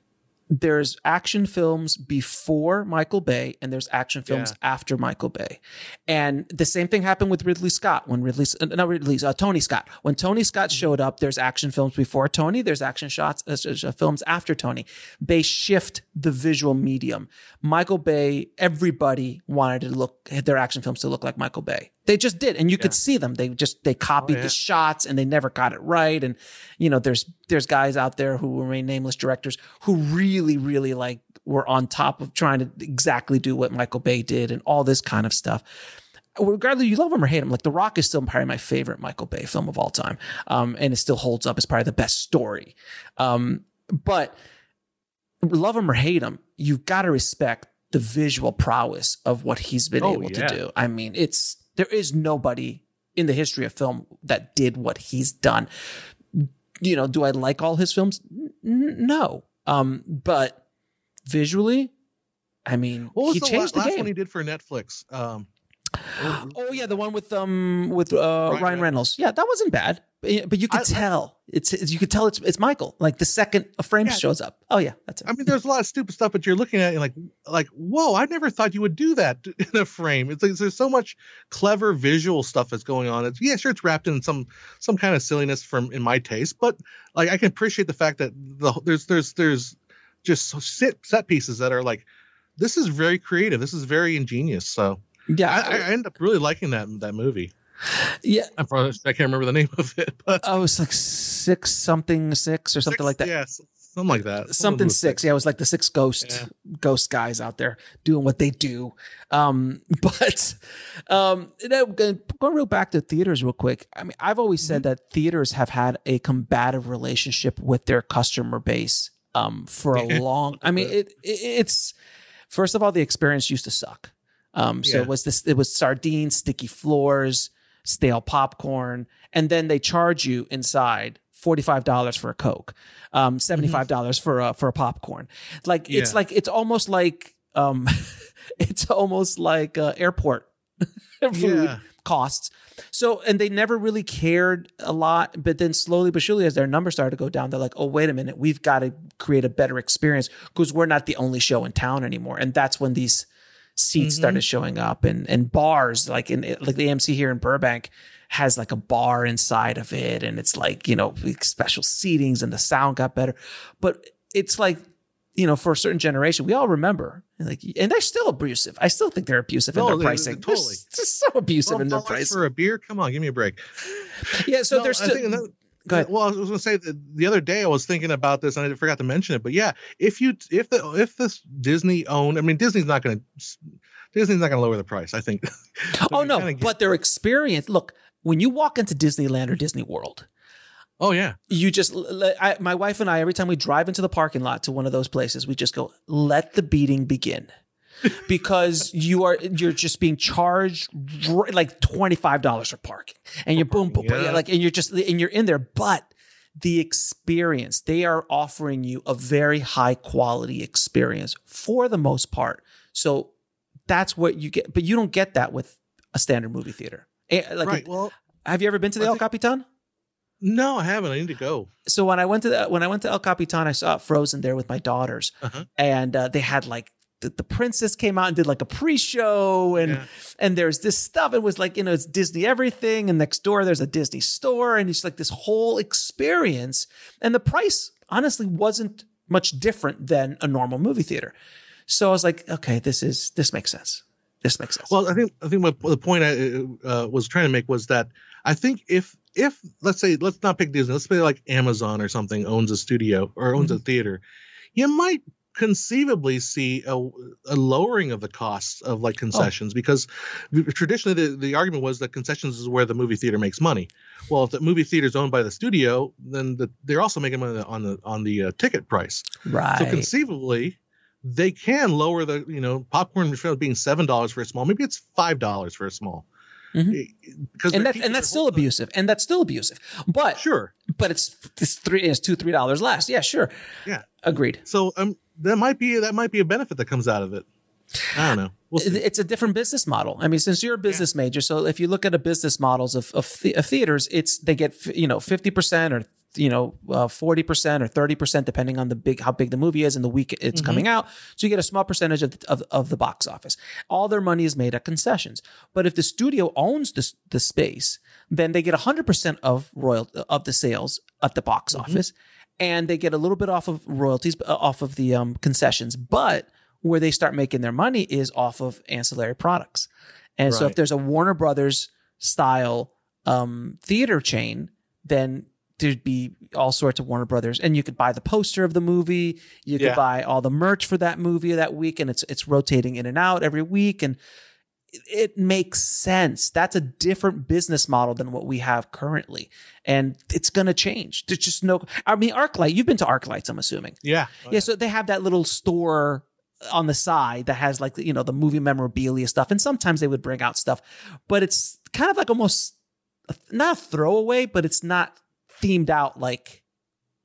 B: There's action films before Michael Bay, and there's action films after Michael Bay. And the same thing happened with Ridley Scott when Ridley, uh, not Ridley, uh, Tony Scott. When Tony Scott showed up, there's action films before Tony, there's action shots, uh, uh, films after Tony. They shift the visual medium. Michael Bay, everybody wanted to look, their action films to look like Michael Bay. They just did. And you could see them. They just, they copied
C: yeah.
B: the shots and they never got it right. And, you know, there's, there's guys out there who remain nameless directors who really, really like were on top of trying to exactly do what Michael Bay did and all this kind of stuff. Regardless, you love him or hate him. Like The Rock is still probably my favorite Michael Bay film of all time. Um, and it still holds up. It's probably the best story. Um, but love him or hate him, you've got to respect the visual prowess of what he's been
C: Oh,
B: able
C: yeah.
B: to do. I mean, it's there is nobody in the history of film that did what he's done. You know, do I like all his films? N- no. Um, but visually, I mean,
C: What was
B: he
C: the
B: changed
C: la-
B: the
C: last
B: game.
C: one he did for Netflix? Um,
B: Oh yeah, the one with um with uh, Ryan,
C: Ryan
B: Reynolds. Yeah, that wasn't bad. But, but you could
C: I-
B: tell it's, it's you could tell it's it's Michael. Like the second a frame
C: Yeah.
B: shows up. Oh yeah, that's it.
C: I mean, there's a lot of stupid stuff, but you're looking at it like, like, whoa! I never thought you would do that in a frame. It's like there's so much clever visual stuff that's going on. It's yeah, sure, it's wrapped in some some kind of silliness from in my taste, but like I can appreciate the fact that the there's there's there's just set set pieces that are like, this is very creative. This is very ingenious. So
B: yeah,
C: I, I end up really liking that that movie.
B: yeah.
C: I'm probably, I can't remember the name of it, but
B: Oh, it's like six something six or something
C: six-
B: like that.
C: Yeah, something like that.
B: Something six. Yeah, it was like the six ghost
C: Yeah.
B: ghost guys out there doing what they do. Um, but um, going real back to theaters real quick. I mean, I've always said that theaters have had a combative relationship with their customer base um, for a long. I mean, it, it it's first of all the experience used to suck. Um, so
C: Yeah.
B: it was this. It was sardines, sticky floors, stale popcorn, and then they charge you inside forty five dollars for a coke, um, seventy five dollars for a for a popcorn. Like it's like it's almost like um, it's almost like uh, airport food
C: Yeah.
B: costs. So, and they never really cared a lot, but then slowly but surely, as their numbers started to go down, they're like, "Oh, wait a minute, we've got to create a better experience because we're not the only show in town anymore." And that's when these seats mm-hmm. started showing up, and and bars like in like the AMC here in Burbank has like a bar inside of it, and it's like you know special seatings, and the sound got better, but it's like you know, for a certain generation, we all remember, like, and they're still abusive. I still think they're abusive in
C: No,
B: their
C: they- they-
B: pricing. They're
C: totally.
B: s- just so abusive in their
C: $12
B: pricing.
C: for a beer. Come on, give me a break.
B: Yeah, so
C: No,
B: there's still. Go.
C: Well, I was going to say that the other day I was thinking about this and I forgot to mention it, but yeah, if you if the if this Disney owned, I mean Disney's not going to Disney's not going to lower the price. I think.
B: oh no,
C: get-
B: but their experience. Look, when you walk into Disneyland or Disney World,
C: Oh yeah.
B: You just, I, my wife and I, every time we drive into the parking lot to one of those places, we just go, let the beating begin. Because you are you're just being charged like twenty five dollars for parking, and you're boom, boom, yeah. like, and you're just and you're in there. But the experience they are offering you a very high quality experience for the most part. So that's what you get, but you don't get that with a standard movie theater. Eh, like,
C: right. Well,
B: have you ever been to the El Capitan?
C: No, I haven't. I need to go.
B: So when I went to the, when I went to El Capitan, I saw Frozen there with my daughters, uh-huh. and uh, they had like the, princess came out and did like a pre-show, and yeah. and there's this stuff. It was like you know it's Disney everything, and next door there's a Disney store, and it's like this whole experience. And the price honestly wasn't much different than a normal movie theater. So I was like, okay, this is this makes sense. This makes sense.
C: Well, I think I think what the point I uh, was trying to make was that I think if if let's say let's not pick Disney, let's say like Amazon or something owns a studio or owns mm-hmm. a theater, you might conceivably see a, a, lowering of the costs of like oh. concessions oh. because traditionally the, the argument was that concessions is where the movie theater makes money. Well, if the movie theater is owned by the studio, then the, they're also making money on the on the uh, ticket price.
B: Right.
C: So conceivably, they can lower the you know popcorn being seven dollars for a small, maybe it's five dollars for a small.
B: Mm-hmm. Because and, that, and that's still abusive, and that's still abusive. But
C: sure,
B: but it's it's three it's two three dollars less. Yeah, sure.
C: Yeah,
B: agreed.
C: So um, that might be that might be a benefit that comes out of it. I don't know. We'll
B: it's a different business model. I mean, since you're a business yeah. major, so if you look at the business models of, of, of theaters, it's they get you know fifty percent or you know, uh, forty uh, percent or thirty percent, depending on the big how big the movie is and the week it's mm-hmm. coming out. So you get a small percentage of, of, of the box office. All their money is made at concessions. But if the studio owns the the space, then they get hundred percent of royal of the sales at the box mm-hmm. office, and they get a little bit off of royalties uh, off of the um, concessions. But where they start making their money is off of ancillary products. And right. so if there's a Warner Brothers style um, theater chain, then there'd be all sorts of Warner Brothers, and you could buy the poster of the movie. You could yeah. buy all the merch for that movie that week, and it's it's rotating in and out every week, and it, makes sense. That's a different business model than what we have currently, and it's going to change. There's just no. I mean, ArcLight. You've been to ArcLights, I'm assuming.
C: Yeah.
B: Oh, yeah. So they have that little store on the side that has like you know the movie memorabilia stuff, and sometimes they would bring out stuff, but it's kind of like almost not a throwaway, but it's not themed out like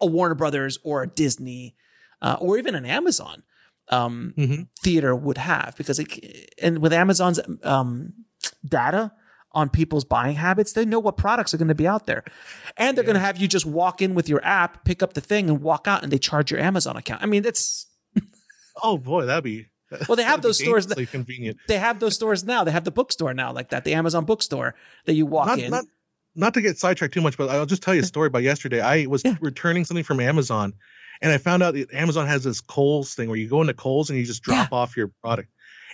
B: a Warner Brothers or a Disney uh, or even an Amazon um, mm-hmm. theater would have because it, and with Amazon's um, data on people's buying habits, they know what products are going to be out there. And they're yeah. going to have you just walk in with your app, pick up the thing and walk out and they charge your Amazon account. I mean, that's
C: Oh boy, that'd be
B: well, they have those stores.
C: Convenient.
B: They have those stores now. They have the bookstore now, like that, the Amazon bookstore that you walk
C: not,
B: in.
C: Not, not to get sidetracked too much, but I'll just tell you a story about yesterday. I was yeah. returning something from Amazon, and I found out that Amazon has this Kohl's thing where you go into Kohl's and you just drop yeah. off your product.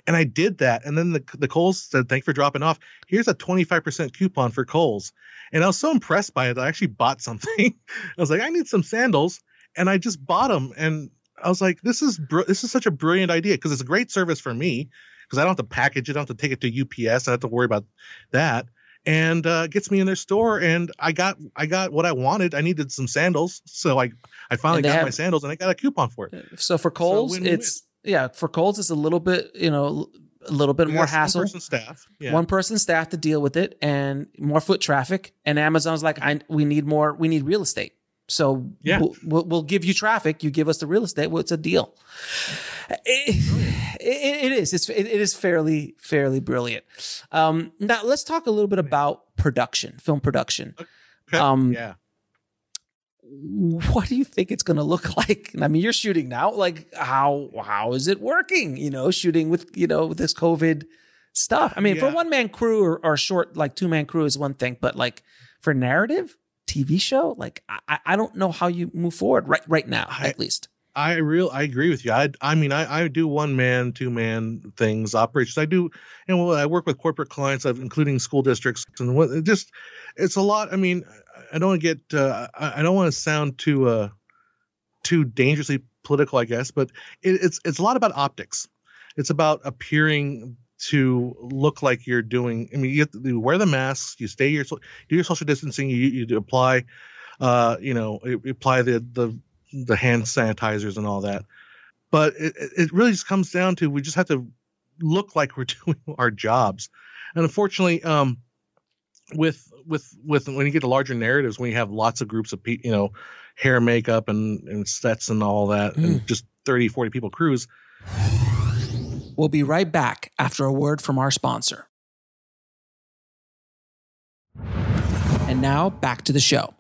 C: And I did that, and then the the Kohl's said, "Thanks for dropping off. Here's a 25% coupon for Kohl's." And I was so impressed by it that I actually bought something. I was like, "I need some sandals," and I just bought them. And I was like, "This is br- this is such a brilliant idea because it's a great service for me because I don't have to package it, I don't have to take it to UPS, I don't have to worry about that." And uh, gets me in their store and I got I got what I wanted. I needed some sandals, so I I finally got have, my sandals and I got a coupon for it.
B: So for Kohl's, so it's yeah for Kohl's it's a little bit you know a little bit we more hassle.
C: One person staff,
B: yeah. one person staff to deal with it, and more foot traffic. And Amazon's like, I we need more. We need real estate. So
C: yeah,
B: we'll, we'll, we'll give you traffic. You give us the real estate. Well, it's a deal. It, it, it is. It's it, it is fairly fairly brilliant. Um, now let's talk a little bit about production, film production.
C: Okay. Um, yeah.
B: What do you think it's going to look like? I mean, you're shooting now. Like, how how is it working? You know, shooting with you know with this COVID stuff. I mean, yeah. for one man crew or, or short like two man crew is one thing, but like for narrative, TV show, like I, I don't know how you move forward right right now, I, at least.
C: I real I agree with you. I I mean I, I do one man, two man things operations. I do, and well, I work with corporate clients, of including school districts, and what it just it's a lot. I mean, I don't get uh, I, I don't want to sound too uh too dangerously political, I guess, but it, it's it's a lot about optics. It's about appearing to look like you're doing. I mean, you, to, you wear the masks, you stay your do your social distancing, you, you apply uh, you know, apply the the the hand sanitizers and all that. But it, it really just comes down to we just have to look like we're doing our jobs. And unfortunately, um, with with with when you get the larger narratives, when you have lots of groups of people, you know, hair, makeup, and and sets and all that, mm. and just 30, 40 people crews.
B: We'll be right back after a word from our sponsor. And now back to the show.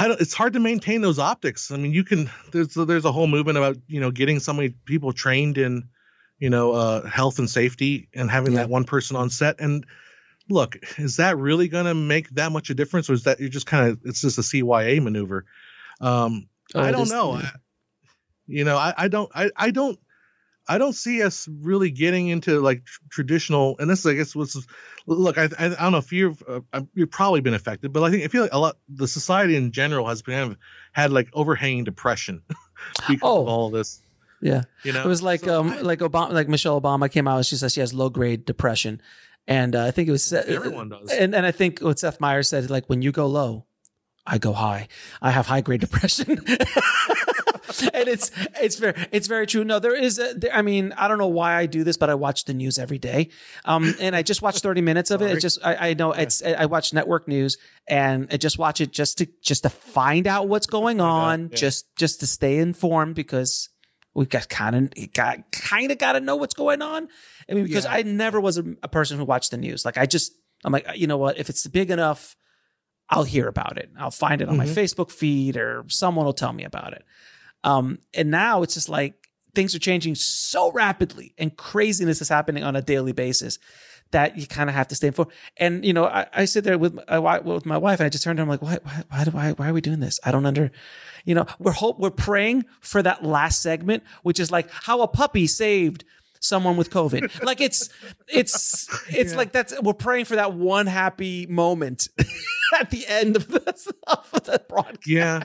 C: I don't, it's hard to maintain those optics. I mean, you can. There's there's a whole movement about you know getting so many people trained in, you know, uh, health and safety and having yeah. that one person on set. And look, is that really going to make that much of a difference, or is that you're just kind of it's just a CYA maneuver? Um, oh, I don't is, know. Yeah. I, you know, I, I don't I, I don't I don't see us really getting into like traditional. And this, I guess, was look. I, I, I don't know if you've uh, you've probably been affected, but I think I feel like a lot the society in general has been had like overhanging depression because oh. of all this.
B: Yeah, you know, it was like so um I, like Obama, like Michelle Obama came out and she says she has low grade depression, and uh, I think it was
C: everyone does.
B: And and I think what Seth Meyers said like when you go low, I go high. I have high grade depression. and it's it's very it's very true. No, there is. A, there, I mean, I don't know why I do this, but I watch the news every day, um, and I just watch thirty minutes of it. It just I, I know yeah. it's I watch network news and I just watch it just to just to find out what's going on, yeah. just just to stay informed because we got kind of got kind of got to know what's going on. I mean, because. I never was a, a person who watched the news. Like I just I'm like, you know what? If it's big enough. I'll hear about it. I'll find it on mm-hmm. my Facebook feed or someone will tell me about it. Um, and now it's just like things are changing so rapidly and craziness is happening on a daily basis that you kind of have to stay informed. And you know, I, I sit there with my, with my wife, and I just turned to her. I'm like, why, why, why do I, why are we doing this? I don't under, you know, we're hope we're praying for that last segment, which is like how a puppy saved someone with COVID. like it's, it's, it's yeah. like that's we're praying for that one happy moment at the end of the, of the broadcast.
C: Yeah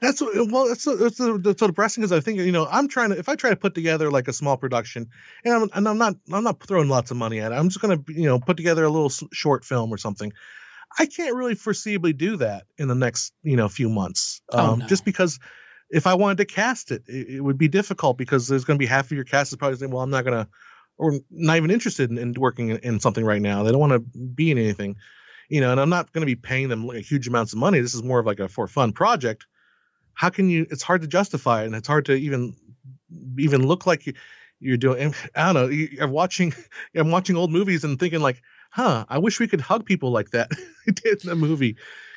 C: that's well that's that's the, the, so depressing because I think you know I'm trying to if I try to put together like a small production and I'm and I'm not I'm not throwing lots of money at it I'm just gonna you know put together a little short film or something I can't really foreseeably do that in the next you know few months oh, um, oh, no. just because if I wanted to cast it, it, it would be difficult because there's going to be half of your cast is probably saying well I'm not gonna or not even interested in, in working in, in, something right now they don't want to be in anything you know and I'm not going to be paying them like huge amounts of money this is more of like a for fun project how can you it's hard to justify it and it's hard to even even look like you, you're doing i don't know you're watching i'm watching old movies and thinking like huh i wish we could hug people like that in a movie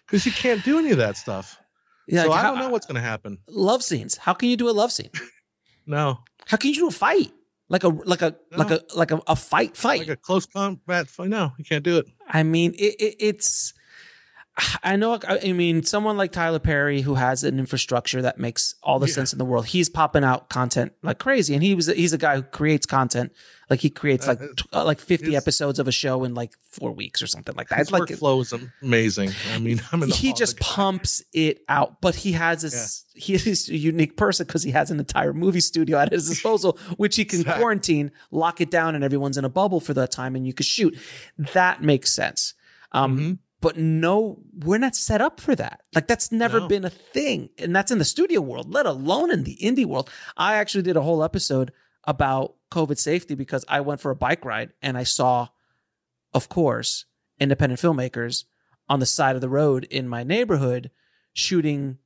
C: because you can't do any of that stuff. Yeah so like i don't know what's going to happen.
B: Love scenes. How can you do a love scene?
C: No.
B: how can you do a fight? Like a like a no. like a like a, a fight fight. Like
C: a close combat fight. No you can't do it.
B: I mean it, it, it's I know. I mean, someone like Tyler Perry, who has an infrastructure that makes all the yeah. sense in the world, he's popping out content like crazy, and he was he's a guy who creates content. Like he creates like uh, like fifty episodes of a show in like four weeks or something like that.
C: His
B: like
C: workflow is amazing. I mean,
B: he just pumps it out, but he has this. Yeah. He is a unique person because he has an entire movie studio at his disposal, which he can exactly. quarantine, lock it down, and everyone's in a bubble for that time, and you can shoot. That makes sense. Um, mm-hmm but no, we're not set up for that. Like that's never no. been a thing. And that's in the studio world, let alone in the indie world. I actually did a whole episode about COVID safety because I went for a bike ride and I saw, of course, independent filmmakers on the side of the road in my neighborhood shooting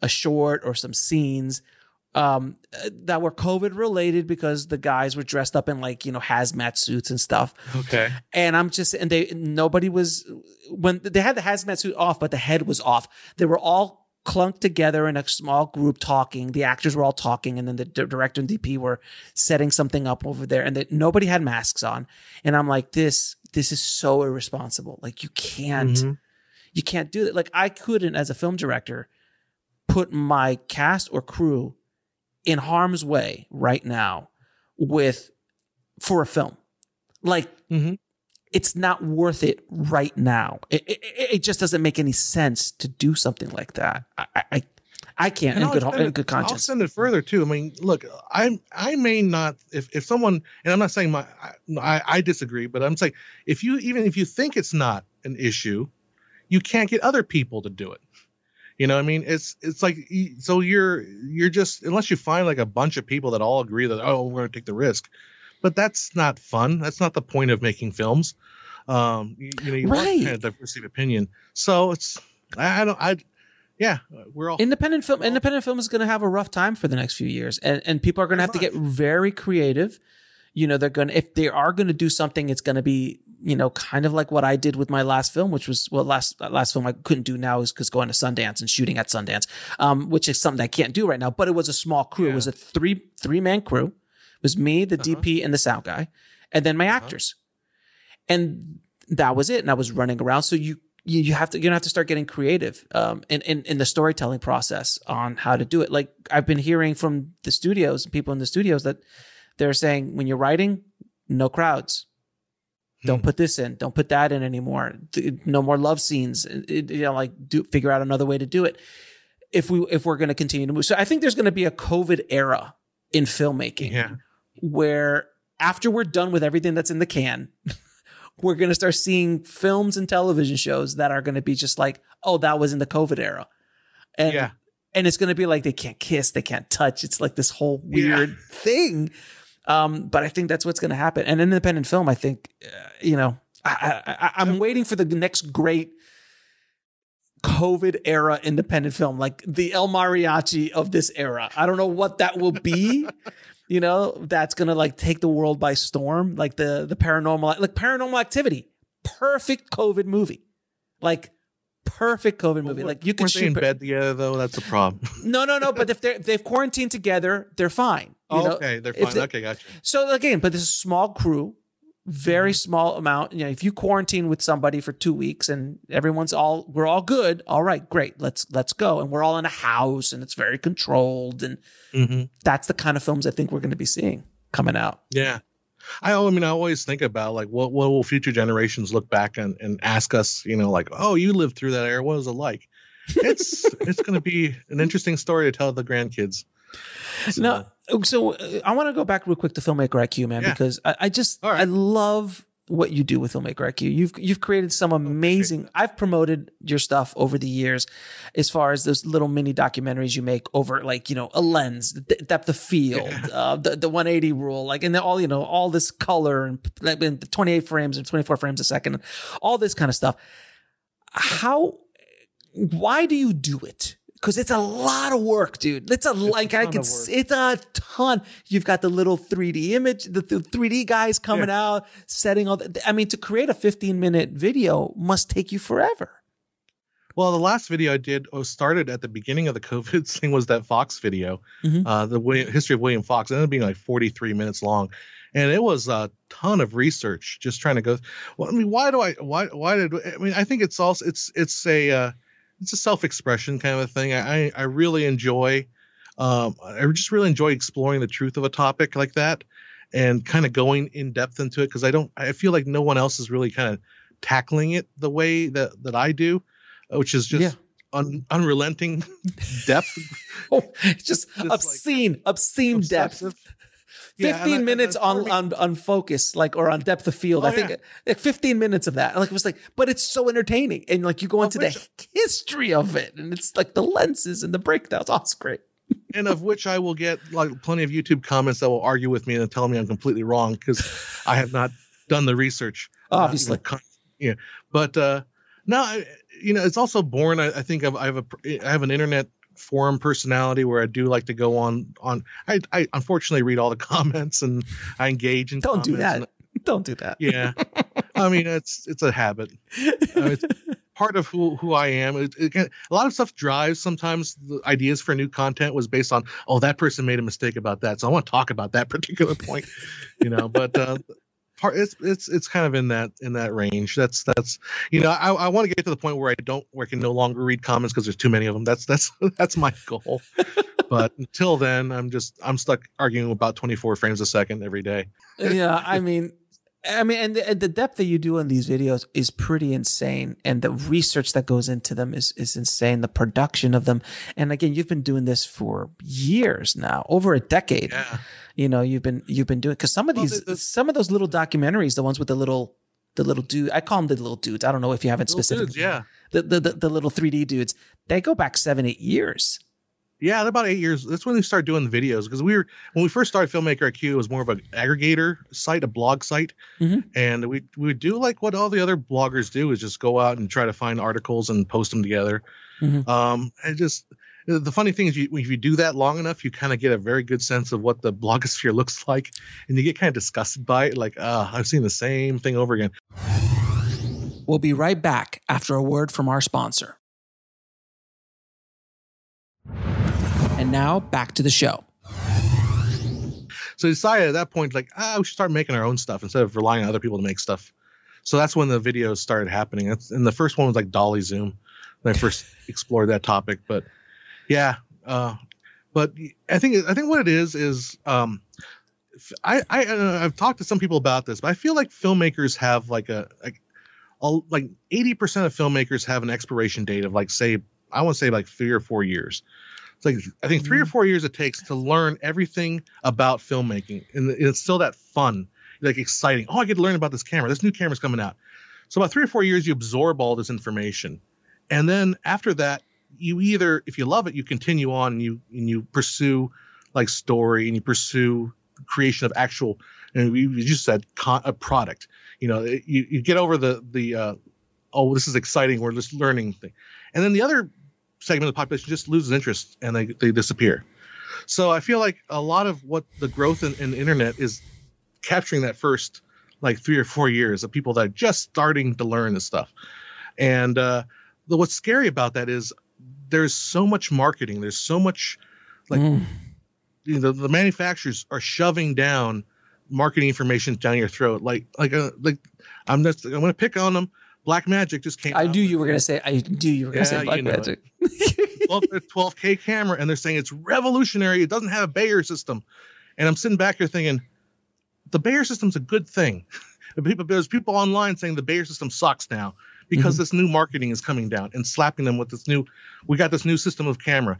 B: a short or some scenes um, that were COVID related because the guys were dressed up in like you know hazmat suits and stuff.
C: Okay.
B: And I'm just and they nobody was when they had the hazmat suit off, but the head was off. They were all clunked together in a small group talking. The actors were all talking, and then the director and DP were setting something up over there, and that nobody had masks on. And I'm like, this this is so irresponsible. Like you can't mm-hmm. you can't do that. Like I couldn't as a film director put my cast or crew in harm's way right now with for a film. Like mm-hmm. it's not worth it right now. It, it, it, just doesn't make any sense to do something like that. I I, I can't in good, in good conscience. I'll
C: send it further too. I mean, look, I I may not if if someone and I'm not saying my I, I disagree, but I'm saying if you even if you think it's not an issue, you can't get other people to do it. You know, I mean, it's it's like so you're you're just unless you find like a bunch of people that all agree that oh we're going to take the risk, but that's not fun. That's not the point of making films. Um, you, you know, you
B: Right.
C: want kind of diversity of opinion. So it's I, I don't I yeah we're all
B: independent film independent film is going to have a rough time for the next few years and and people are going to have to get very creative you know they're going to if they are going to do something it's going to be you know kind of like what i did with my last film which was well last last film i couldn't do now is because going to sundance and shooting at sundance um which is something i can't do right now but it was a small crew. It was a three three man crew. It was me the dp and the sound guy and then my actors. And that was it and i was running around. So you you, you have to you're gonna have to start getting creative um, in, in in the storytelling process on how to do it. Like I've been hearing from the studios and people in the studios that they're saying when you're writing, no crowds. Don't hmm. put this in. Don't put that in anymore. No more love scenes. It- you know, like do figure out another way to do it. If we if we're going to continue to move, so I think there's going to be a COVID era in filmmaking
C: yeah
B: where after we're done with everything that's in the can, we're going to start seeing films and television shows that are going to be just like, oh, that was in the COVID era. And,
C: Yeah.
B: and it's going to be like they can't kiss, they can't touch. It's like this whole
C: Yeah.
B: weird thing. Um, but I think that's what's going to happen. And an independent film, I think, uh, you know, I, I'm waiting for the next great COVID era independent film, like the El Mariachi of this era. I don't know what that will be. you know, that's gonna like take the world by storm. Like the the paranormal, like Paranormal Activity, perfect COVID movie, like perfect COVID movie. Like you can
C: they in
B: shoot.
C: bed together though. That's a problem.
B: No, no, no. But if they're if they've quarantined together, they're fine. You
C: oh,
B: know?
C: okay, they're fine.
B: they-
C: okay, gotcha.
B: So again, but this is a small crew, very
C: Mm-hmm.
B: small amount. You know, if you quarantine with somebody for two weeks and everyone's all we're all good, all right, great, let's let's go. And we're all in a house and it's very controlled, and
C: hmm
B: that's the kind of films I think we're going to be seeing coming out.
C: Yeah. I, I mean, I always think about like what what will future generations look back and, and ask us, you know, like, oh, you lived through that era. What was it like? It's it's going to be an interesting story to tell the grandkids. So,
B: Now, so uh, I want to go back real quick to filmmaker IQ, man,
C: Yeah.
B: because I, I just
C: right.
B: I love what you do with filmmaker IQ. You've you've created some amazing. I've promoted your stuff over the years, as far as those little mini documentaries you make over like you know a lens, the depth of field, uh, the the 180 rule, like and then all you know all this color and and 28 frames and 24 frames a second, all this kind of stuff. How? Why do you do it? Because it's a lot of work, dude. It's a like I can. It's a ton. You've got the little 3D image, the, the 3D guys coming out, setting all. The, I mean, to create a 15 minute video must take you forever.
C: Well, the last video I did was started at the beginning of the COVID thing was that Fox video,
B: Mhm.
C: uh, the William, history of William Fox. It ended up being like 43 minutes long, and it was a ton of research just trying to go. Well, I mean, why do I? Why? Why did? I mean, I think it's also it's it's a uh, it's a self expression kind of a thing. I I really enjoy. Um, I just really enjoy exploring the truth of a topic like that, and kind of going in depth into it because I don't. I feel like no one else is really kind of tackling it the way that that I do, which is just
B: Yeah.
C: un, unrelenting depth.
B: Oh, it's just,
C: like,
B: obscene, obscene depth.
C: Obsessive. Yeah,
B: 15
C: and
B: minutes
C: and
B: on,
C: me-
B: on on focus, like or on depth of field.
C: Oh,
B: I think
C: yeah.
B: like 15 minutes of that. Like it was like, but it's so entertaining, and like you go into the history of it, and it's like the lenses and the breakdowns. Oh, it's great.
C: and of which I will get like plenty of YouTube comments that will argue with me and tell me I'm completely wrong because I have not done the research. uh, you know,
B: Obviously.
C: yeah, but uh, no, I, you know, it's also born. I, I think of, I have a I have an internet forum personality where I do like to go on on. I, I unfortunately read all the comments and I engage in.
B: Don't do that. Don't do that.
C: yeah, I mean it's it's a habit. Uh, it's part of who who I am. It, it a lot of stuff drives sometimes the ideas for new content was based on oh that person made a mistake about that, so I want to talk about that particular point, you know. But uh, part it's it's it's kind of in that in that range. That's that's you know I I want to get to the point where I don't where I can no longer read comments because there's too many of them. That's that's that's my goal. but until then, I'm just I'm stuck arguing about 24 frames a second every day.
B: yeah, I mean, I mean, and the, the depth that you do in these videos is pretty insane, and the research that goes into them is is insane. The production of them, and again, you've been doing this for years now, over a decade.
C: Yeah.
B: You know, you've been you've been doing because some of
C: Well,
B: these,
C: the-
B: some of those little documentaries, the ones with the little the little dude. I call them the little dudes. I don't know if you have it specifically,
C: dudes, yeah.
B: The, the the the little 3D dudes. They go back seven eight years.
C: Yeah, about eight years. That's when we started doing the videos because we were when we first started Filmmaker IQ. It was more of an aggregator site, a blog site,
B: Mhm.
C: and we we would do like what all the other bloggers do is just go out and try to find articles and post them together.
B: Mhm.
C: Um, and just the funny thing is, you, if you do that long enough, you kind of get a very good sense of what the blogosphere looks like, and you get kind of disgusted by it. Like, ah, I've seen the same thing over again.
B: We'll be right back after a word from our sponsor. And now back to the show.
C: So decided at that point, like, ah, we should start making our own stuff instead of relying on other people to make stuff. So that's when the videos started happening. That's, and the first one was like Dolly Zoom when I first explored that topic. But yeah, uh, but I think I think what it is is um, I I I've talked to some people about this, but I feel like filmmakers have like a like all like eighty percent of filmmakers have an expiration date of like say I want to say like three or four years. It's like I think three or four years it takes to learn everything about filmmaking, and it's still that fun, like exciting. Oh, I get to learn about this camera. This new camera's coming out. So about three or four years, you absorb all this information, and then after that, you either, if you love it, you continue on and you and you pursue like story and you pursue creation of actual, and you you just said con- a product. You know, you you get over the the uh, oh this is exciting. We're just learning thing, and then the other segment of the population just loses interest and they, they disappear. So I feel like a lot of what the growth in, in the internet is capturing that first like three or four years of people that are just starting to learn this stuff. And uh, the, what's scary about that is there's so much marketing. There's so much like
B: Mm.
C: you know the manufacturers are shoving down marketing information down your throat. Like like uh, like I'm just I'm gonna pick on them. Blackmagic just came.
B: I knew you were gonna say. I knew you were gonna
C: Yeah,
B: say Black
C: you know.
B: Magic.
C: 12, 12k camera and they're saying it's revolutionary it doesn't have a bayer system and i'm sitting back here thinking the bayer system's a good thing people, there's people online saying the bayer system sucks now because
B: Mhm.
C: this new marketing is coming down and slapping them with this new we got this new system of camera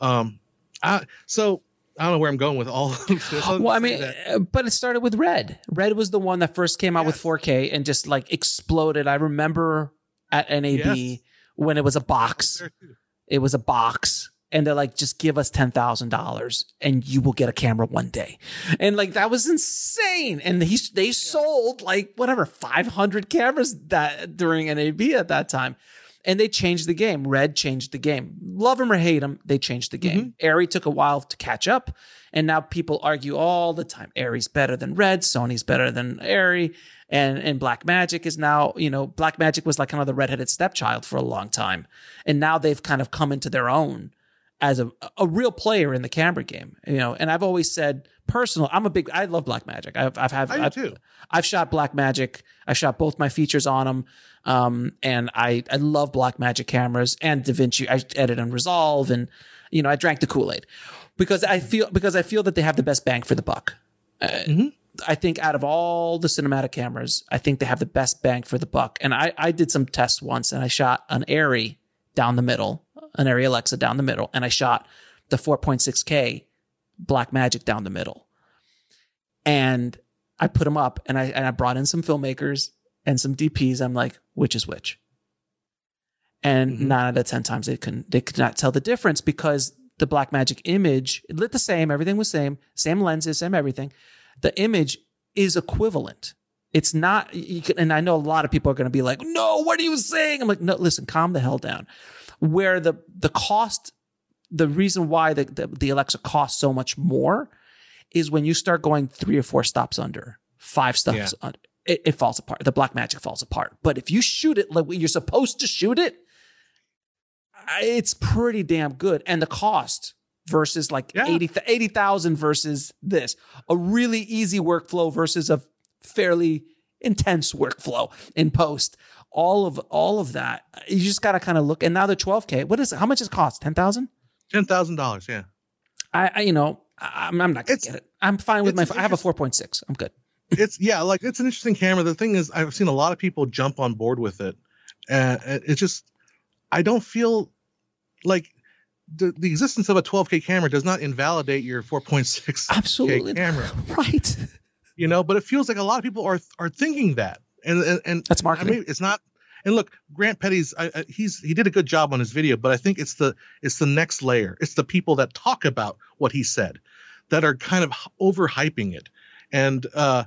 C: um I, so i don't know where i'm going with all of this
B: well, I mean,
C: That-
B: uh, but it started with Red. Red was the one that first came out with 4K and just like exploded. I remember at NAB
C: Yes.
B: when it was a box. It was a box. And they're like, just give us ten thousand dollars, and you will get a camera one day, and like that was insane. And he they sold like whatever five hundred cameras that during NAB at that time, and they changed the game. Red changed the game. Love him or hate him, they changed the game. Mm-hmm. ARRI took a while to catch up, and now people argue all the time. ARRI's better than Red. Sony's better than ARRI, and and Blackmagic is now you know Blackmagic was like kind of the redheaded stepchild for a long time, and now they've kind of come into their own as a a real player in the camera game. You know, and I've always said personal. I'm a big. I love Blackmagic. I've I've had
C: I do
B: I've,
C: too.
B: I've shot Blackmagic. I shot both my features on them. Um, and I, I love Blackmagic cameras and DaVinci. I edit and resolve and, you know, I drank the Kool-Aid because I feel, because I feel that they have the best bang for the buck. Uh,
C: Mhm.
B: I think out of all the cinematic cameras, I think they have the best bang for the buck. And I, I did some tests once and I shot an ARRI down the middle, an ARRI Alexa down the middle, and I shot the 4.6K Blackmagic down the middle. And I put them up and I and I brought in some filmmakers and some DPs. I'm like, which is which? And
C: Mhm.
B: nine out of ten times they couldn't they could not tell the difference because the Blackmagic image it lit the same, everything was same, same lenses, same everything. The image is equivalent. It's not, you can, and I know a lot of people are going to be like, "No, what are you saying?" I'm like, "No, listen, calm the hell down." Where the the cost, the reason why the the, the Alexa costs so much more is when you start going three or four stops under, five stops
C: Yeah.
B: under, it, it falls apart. The Blackmagic falls apart. But if you shoot it like you're supposed to shoot it, it's pretty damn good. And the cost versus like
C: Yeah.
B: 80 80,000 versus this, a really easy workflow versus a fairly intense workflow in post. All of all of that, you just got to kind of look. And now the 12K, what is it? How much does it cost? 10,000?
C: ten thousand dollars. Yeah,
B: I, I, you know, I'm, I'm not gonna
C: It's-
B: get it. I'm fine with my. I have a 4.6. I'm good.
C: It's yeah, like it's an interesting camera. The thing is, I've seen a lot of people jump on board with it, and it's just I don't feel like the, the existence of a 12k camera does not invalidate your 4.6
B: Absolutely,
C: camera.
B: right.
C: you know but it feels like a lot of people are are thinking that and and, and
B: That's marketing.
C: I mean, it's not. And look, Grant Petty's I, I, he's he did a good job on his video, but I think it's the it's the next layer. It's the people that talk about what he said that are kind of overhyping it, and uh,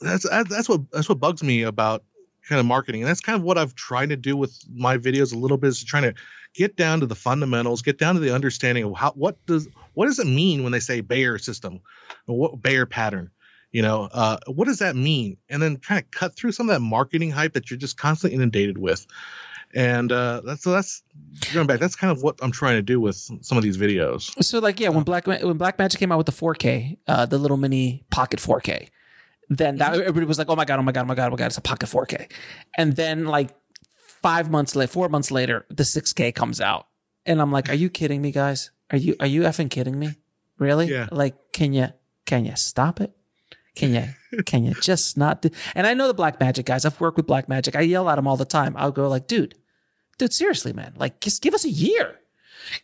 C: that's that's what that's what bugs me about kind of marketing, and that's kind of what I've tried to do with my videos a little bit is trying to get down to the fundamentals, get down to the understanding of how what does what does it mean when they say Bayer system, what Bayer pattern you know uh, what does that mean? And then kind of cut through some of that marketing hype that you're just constantly inundated with. And uh, that's so that's going back that's kind of what i'm trying to do with some of these videos.
B: So like yeah, when Black when Blackmagic came out with the 4K, uh, the little mini Pocket 4K, then that everybody was like, oh my god, oh my god, oh my god, oh my god, it's a Pocket 4K, and then like five months later, four months later, the 6K comes out, and I'm like, are you kidding me, guys? Are you are you effing kidding me? Really?
C: Yeah.
B: Like, can you can you stop it? Can you can you just not do? And I know the Blackmagic guys. I've worked with Blackmagic. I yell at them all the time. I'll go like, dude, dude, seriously, man, like just give us a year.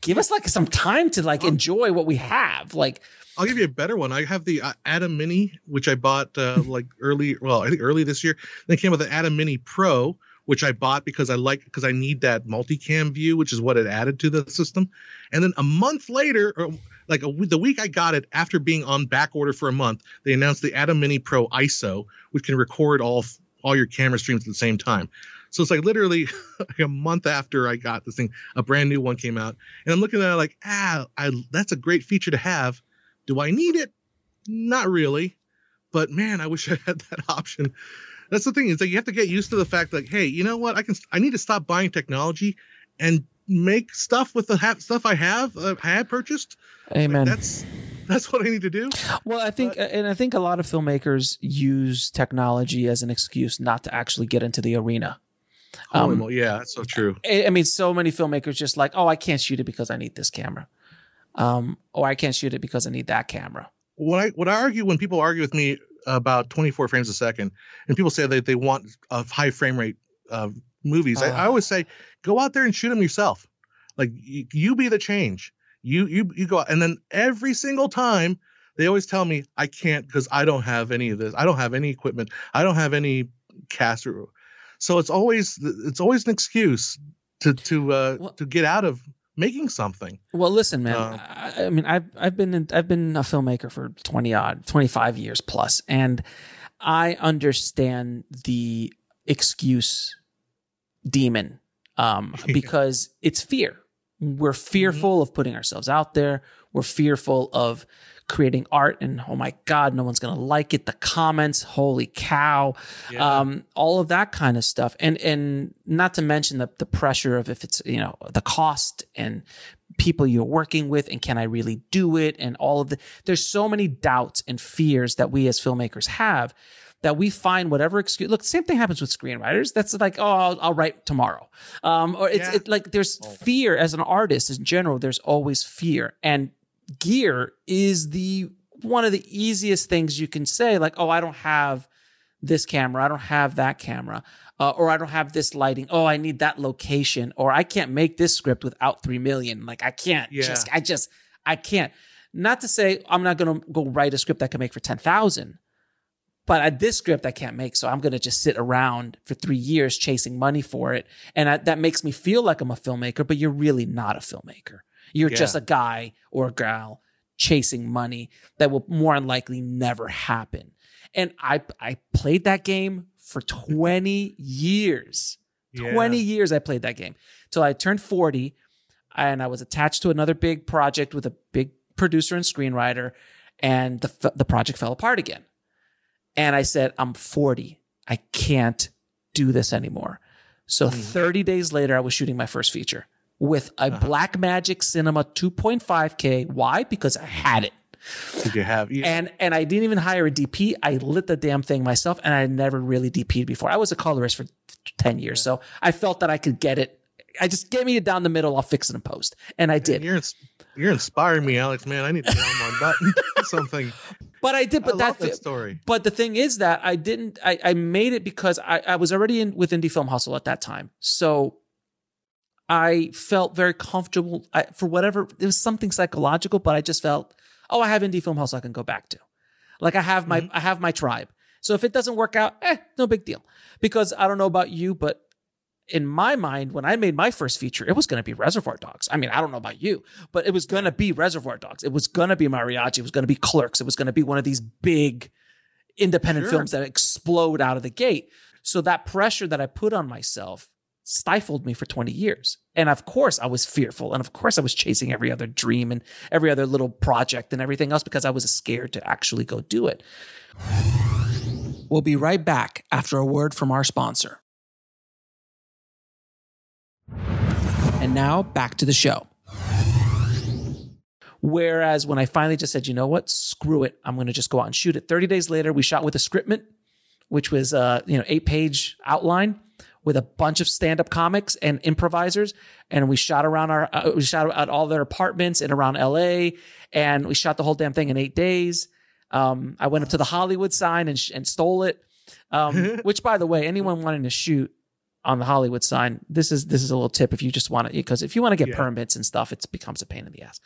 B: Give us like some time to like enjoy what we have. Like,
C: i'll give you a better one i have the uh, ATEM mini which i bought uh, like early well i think early this year then came with the ATEM mini pro which i bought because i like because i need that multicam view which is what it added to the system and then a month later or like a, the week I got it after being on back order for a month, they announced the ATEM Mini Pro ISO, which can record all all your camera streams at the same time. So it's like literally like a month after I got this thing, a brand new one came out, and I'm looking at it like, ah, I, that's a great feature to have. Do I need it? Not really, but man, I wish I had that option. That's the thing is that you have to get used to the fact like, hey, you know what? I can I need to stop buying technology and make stuff with the ha- stuff I have uh, I had purchased.
B: amen.
C: That's that's what I need to do.
B: Well, I think, and I think a lot of filmmakers use technology as an excuse not to actually get into the arena. Um,
C: yeah, that's so true.
B: I I mean, so many filmmakers just like, oh, I can't shoot it because I need this camera, um, or I can't shoot it because I need that camera.
C: What I what I argue when people argue with me about 24 frames a second, and people say that they want a high frame rate uh, movies, I, I
B: Ah.
C: always say go out there and shoot them yourself. Like you, you be the change. You you you go out, and then every single time they always tell me I can't because I don't have any of this. I don't have any equipment. I don't have any cast. or- So it's always it's always an excuse to to uh,
B: Well-
C: to get out of making something.
B: Well, listen, man.
C: Uh,
B: I, I mean, I've I've been in, I've been a filmmaker for twenty odd, twenty five years plus, and I understand the excuse demon um, because it's fear. We're fearful of putting ourselves out there. We're fearful of creating art, and oh my god, no one's gonna like it. The comments, holy cow, um, all of that kind of stuff, and and not to mention the the pressure of if it's you know the cost and people you're working with, and can I really do it, and all of the there's so many doubts and fears that we as filmmakers have that we find whatever excuse. Look, same thing happens with screenwriters. That's like, oh, I'll, I'll write tomorrow. Um, or it's
C: Yeah.
B: it, like there's fear as an artist in general. There's always fear, and gear is the one of the easiest things you can say. Like, oh, I don't have this camera. I don't have that camera. Uh, or I don't have this lighting. Oh, I need that location. Or I can't make this script without three million. Like I can't
C: Yeah.
B: just, I just, I can't. Not to say I'm not going to go write a script that can make for 10,000, but at this script I can't make. So I'm going to just sit around for three years chasing money for it. And I, that makes me feel like I'm a filmmaker, but you're really not a filmmaker. You're
C: Yeah.
B: just a guy or a gal chasing money that will more than likely never happen. And I, I played that game for 20 years. 20 years I played that game till I turned 40 and I was attached to another big project with a big producer and screenwriter and the the project fell apart again. And I said I'm 40. I can't do this anymore. So hmm. 30 days later I was shooting my first feature with a uh-huh. Blackmagic Cinema 2.5K. Why? Because I had it.
C: Did you have? Yeah.
B: And and I didn't even hire a DP. I lit the damn thing myself, and I never really DP'd before. I was a colorist for ten years, so I felt that I could get it. I just get me it down the middle. I'll fix it in post, and I did.
C: You're you're inspiring me, Alex. Man, I need to get on my button. Something.
B: But I did.
C: I
B: But
C: love
B: that,
C: that story.
B: But the thing is that I didn't. I, I made it because I, I was already in with indie film hustle at that time, so I felt very comfortable. I, for whatever it was something psychological, but I just felt, oh, I have indie film hustle I can go back to. Like I have my I have my tribe. So if it doesn't work out, eh, no big deal. Because I don't know about you, but in my mind, when I made my first feature, it was going to be Reservoir Dogs. I mean, I don't know about you, but it was going to be Reservoir Dogs. It was going to be Mariachi. It was going to be Clerks. It was going to be one of these big independent
C: Sure.
B: films that explode out of the gate. So that pressure that I put on myself stifled me for 20 years. And of course, I was fearful. And of course, I was chasing every other dream and every other little project and everything else because I was scared to actually go do it. We'll be right back after a word from our sponsor. And now back to the show. Whereas when I finally just said, you know what, screw it, I'm going to just go out and shoot it. 30 days later, we shot with a scriptment, which was uh, you know eight page outline with a bunch of stand up comics and improvisers, and we shot around our uh, we shot at all their apartments and around L.A. and we shot the whole damn thing in eight days. Um, I went up to the Hollywood sign and, sh- and stole it. Um, which, by the way, anyone wanting to shoot on the Hollywood sign, this is this is a little tip if you just want to because if you want to get
C: Yeah.
B: permits and stuff, it becomes a pain in the ass.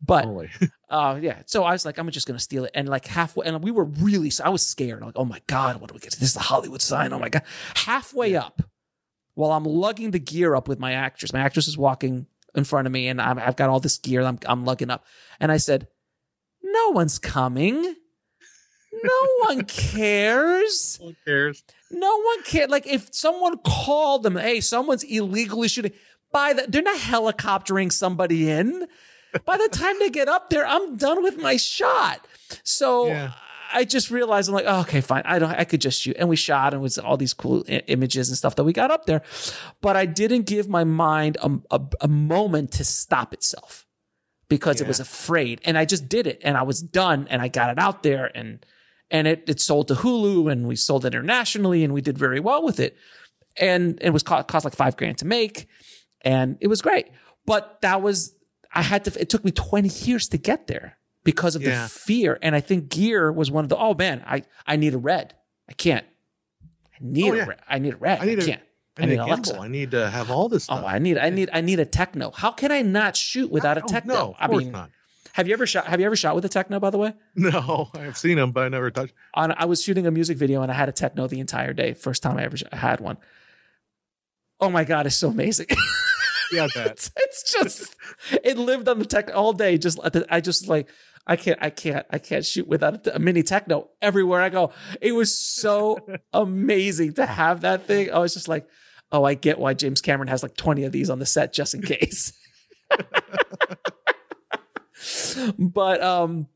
B: But uh, yeah, so I was like, I'm just gonna steal it, and like halfway, and we were really, I was scared. like, oh my god, what do we get? This is the Hollywood sign. Oh my god, halfway up, while I'm lugging the gear up with my actress, my actress is walking in front of me, and I'm, I've got all this gear. I'm I'm lugging up, and I said, no one's coming. No one cares.
C: Who cares?
B: No one cares. Like if someone called them, hey, someone's illegally shooting. By the, they're not helicoptering somebody in. By the time they get up there, I'm done with my shot. So
C: Yeah.
B: I just realized I'm like, oh, okay, fine. I don't. I could just shoot, and we shot, and it was all these cool I- images and stuff that we got up there. But I didn't give my mind a, a, a moment to stop itself because it was afraid, and I just did it, and I was done, and I got it out there, and and it it sold to Hulu, and we sold it internationally, and we did very well with it, and it was cost, cost like five grand to make, and it was great. But that was I had to. It took me twenty years to get there because of
C: Yeah.
B: the fear, and I think gear was one of the. Oh man, I I need a red. I can't. I need
C: Oh,
B: a
C: yeah.
B: red. I need a red. I,
C: I need a-
B: can't.
C: I need,
B: need
C: a
B: Alexa.
C: gimbal. I need to have all this oh, stuff.
B: Oh, I need I need I need a techno. How can I not shoot without a
C: Oh,
B: techno?
C: No, of
B: I
C: course
B: mean,
C: not.
B: have you ever shot? Have you ever shot with a techno? By the way,
C: No, I've seen them, but I never touched.
B: on I was shooting a music video and I had a techno the entire day. First time I ever sh- had one. Oh my god, it's so amazing.
C: Yeah, that.
B: it's, it's just it lived on the tech all day. Just I just like I can't I can't I can't shoot without a, mini techno everywhere I go. It was so amazing to have that thing. I was just like, oh, I get why James Cameron has like twenty of these on the set just in case. but um,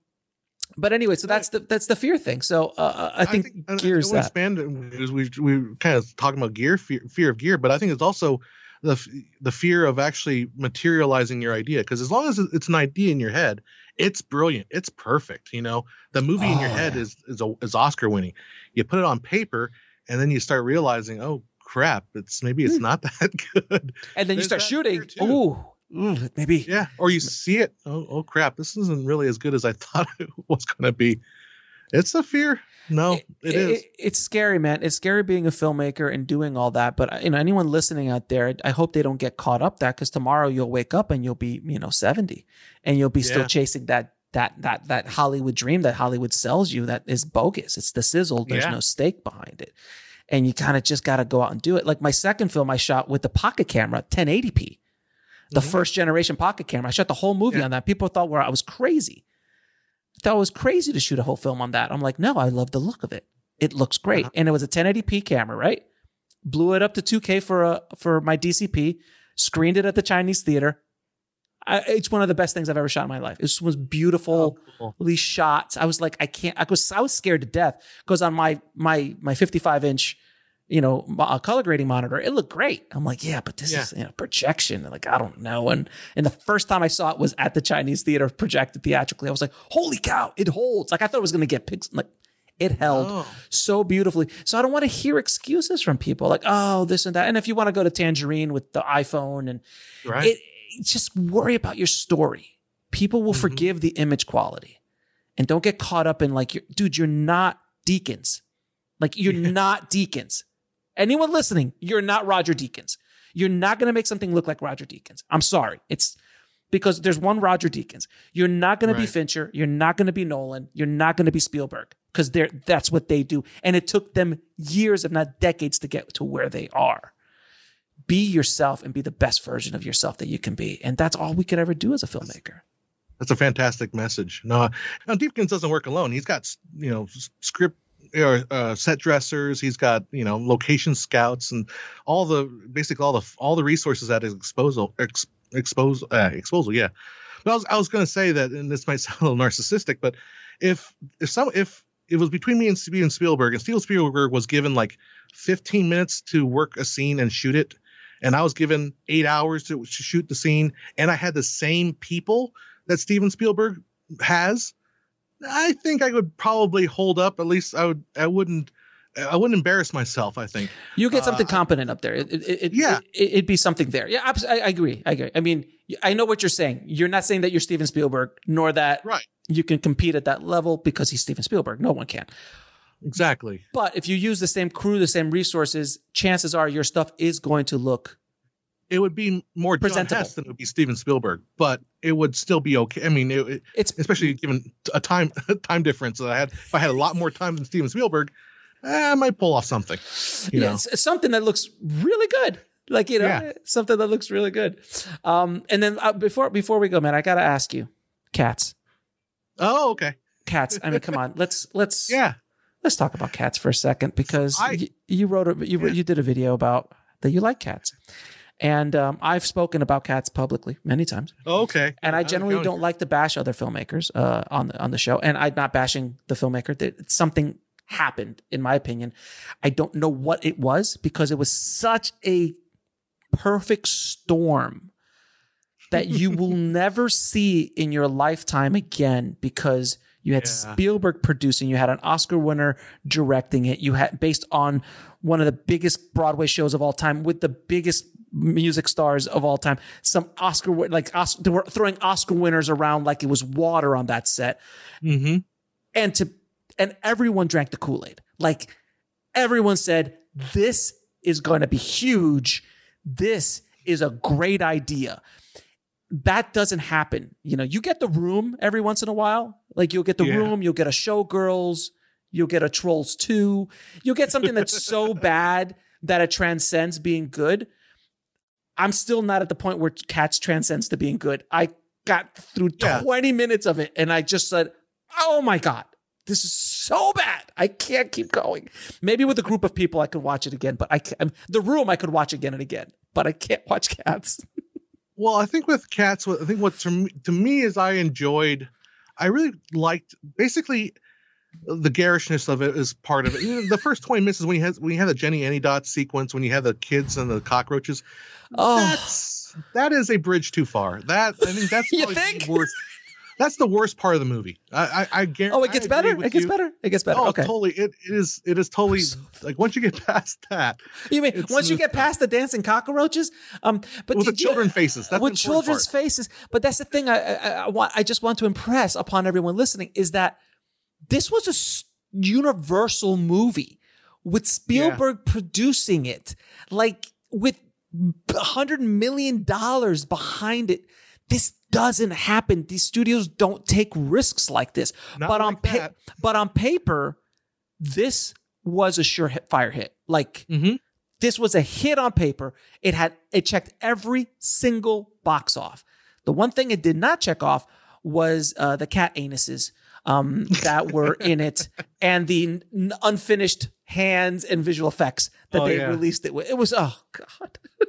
B: but anyway, so that's the that's the fear thing. So uh, I think,
C: I,
B: gears
C: I, I
B: that.
C: expand it because we we kind of talking about gear fear, fear of gear, but I think it's also the the fear of actually materializing your idea because as long as it's an idea in your head, it's brilliant, it's perfect. You know, the movie in your
B: Oh,
C: head
B: yeah.
C: is is a, is Oscar winning. You put it on paper, and then you start realizing, oh crap, it's maybe it's hmm. not that good.
B: and then you start shooting.
C: oh
B: ooh, maybe.
C: Yeah, or you see it, oh, oh crap, this isn't really as good as I thought it was going to be. It's a fear. No, it is.
B: it's scary, man. It's scary being a filmmaker and doing all that. But you know, anyone listening out there, I hope they don't get caught up that because tomorrow you'll wake up and you'll be, you know, seventy, and you'll be still chasing that that that that Hollywood dream that Hollywood sells you that is bogus. It's the sizzle. There's
C: Yeah.
B: no stake behind it, and you kind of just got to go out and do it. Like my second film, I shot with the pocket camera, 1080p, the
C: Mhm.
B: first generation pocket camera. I shot the whole movie
C: Yeah.
B: on that. People thought where I was crazy. Thought it was crazy to shoot a whole film on that. I'm like, no, I love the look of it. It looks great,
C: Uh-huh.
B: and it was a 1080p camera, right? Blew it up to 2K for a for my DCP. Screened it at the Chinese theater. I, it's one of the best things I've ever shot in my life. It was beautiful
C: Oh, cool.
B: shots. I was like, I can't. I was I was scared to death because on my my my 55 inch, you know, uh, color grading monitor, it looked great. I'm like, yeah, but this
C: Yeah.
B: is you know projection. Like I don't know. And and the first time I saw it was at the Chinese theater, projected theatrically. I was like, holy cow, it holds. Like I thought it was gonna get pics. Like it held
C: Oh.
B: so beautifully. So I don't want to hear excuses from people like, oh, this and that. And if you want to go to Tangerine with the iPhone and
C: Right.
B: it, just worry about your story. People will
C: Mhm.
B: forgive the image quality, and don't get caught up in like, dude, you're not Deakins. Like you're not Deakins. Anyone listening, you're not Roger Deakins. You're not going to make something look like Roger Deakins. I'm sorry. It's because there's one Roger Deakins. You're not going to be Fincher. You're not going to be Nolan. You're not going to be Spielberg because they're that's what they do, and it took them years, if not decades, to get to where they are. Be yourself and be the best version of yourself that you can be, and that's all we could ever do as a filmmaker.
C: That's a fantastic message. No, now Deakins doesn't work alone. He's got you know script or uh, set dressers. He's got you know location scouts and all the basically all the all the resources at his disposal. Ex, expose uh, exposal. Yeah. But I was I was going to say that, and this might sound a little narcissistic, but if if some if it was between me and Steven Spielberg, and Steven Spielberg was given like 15 minutes to work a scene and shoot it, and I was given eight hours to, to shoot the scene, and I had the same people that Steven Spielberg has, I think I would probably hold up. At least I would. I wouldn't. I wouldn't embarrass myself. I think.
B: You get something
C: Uh,
B: competent up there. It, it, it,
C: Yeah.
B: it, would be something there. Yeah, I, I agree. I agree. I mean, I know what you're saying. You're not saying that you're Steven Spielberg, nor that
C: Right.
B: you can compete at that level because he's Steven Spielberg. No one can.
C: Exactly.
B: But if you use the same crew, the same resources, chances are your stuff is going to look.
C: It would be more John
B: Presentable.
C: Hess than it would be Steven Spielberg, but it would still be okay. I mean, it, it-
B: It's
C: especially given a time time difference that I had. If I had a lot more time than Steven Spielberg, eh, I might pull off something. You
B: yeah,
C: know.
B: it's, it's something that looks really good. Like you know,
C: Yeah.
B: something that looks really good. Um, and then uh, before before we go, man, I gotta ask you, cats,
C: Oh, okay.
B: cats. I mean, come on, let's let's
C: Yeah.
B: let's talk about cats for a second because
C: I-
B: you, you wrote a you
C: Yeah.
B: you did a video about that you like cats, and um, I've spoken about cats publicly many times,
C: Oh, okay.
B: and I generally don't like to bash other filmmakers uh, on the on the show, and I'm not bashing the filmmaker. That something happened, in my opinion. I don't know what it was because it was such a perfect storm that you will never see in your lifetime again because you had
C: Yeah.
B: Spielberg producing, you had an Oscar winner directing it, you had based on one of the biggest Broadway shows of all time with the biggest music stars of all time. Some Oscar like Os- they were throwing Oscar winners around like it was water on that set.
C: Mhm.
B: and to and everyone drank the kool-aid. Like everyone said this is going to be huge. This is a great idea. That doesn't happen. You know you get the room every once in a while. Like you'll get the
C: Yeah.
B: room you'll get a showgirls you'll get a trolls 2 you'll get something that's so bad that it transcends being good i'm still not at the point where cats transcends to being good. I got through
C: Yeah.
B: 20 minutes of it and i just said oh my god this is so bad. I can't keep going. Maybe with a group of people i could watch it again but i can't the room i could watch again and again but i can't watch cats.
C: Well, I think with cats, what I think what to me, to me is I enjoyed, I really liked basically the garishness of it is part of it. You know, the first twenty minutes is when you had when you had the Jennyanydots sequence, when you had the kids and the cockroaches.
B: oh
C: That's that is a bridge too far. That I think that's
B: You think?
C: the worst. That's the worst part of the movie. I I, I guarantee.
B: oh it gets better it gets better it gets better
C: Oh,
B: okay
C: totally. It, it is. It is totally like once you get past that
B: you mean once you get past the dancing cockroaches um but
C: with the
B: did you-
C: faces. That's
B: with
C: the
B: children's
C: part.
B: faces. But that's the thing I, I, I want. I just want to impress upon everyone listening is that this was a universal movie with Spielberg producing it, like with a hundred million dollars behind it. This doesn't happen. These studios don't take risks like this.
C: Not
B: but on pa- but on paper, this was a sure hit, fire hit. Like
C: Mhm.
B: this was a hit on paper. It had it checked every single box off. The one thing it did not check off was uh, the cat anuses um, that were in it and the n- unfinished hands and visual effects that
C: Oh,
B: they
C: yeah.
B: released it with. It was oh god.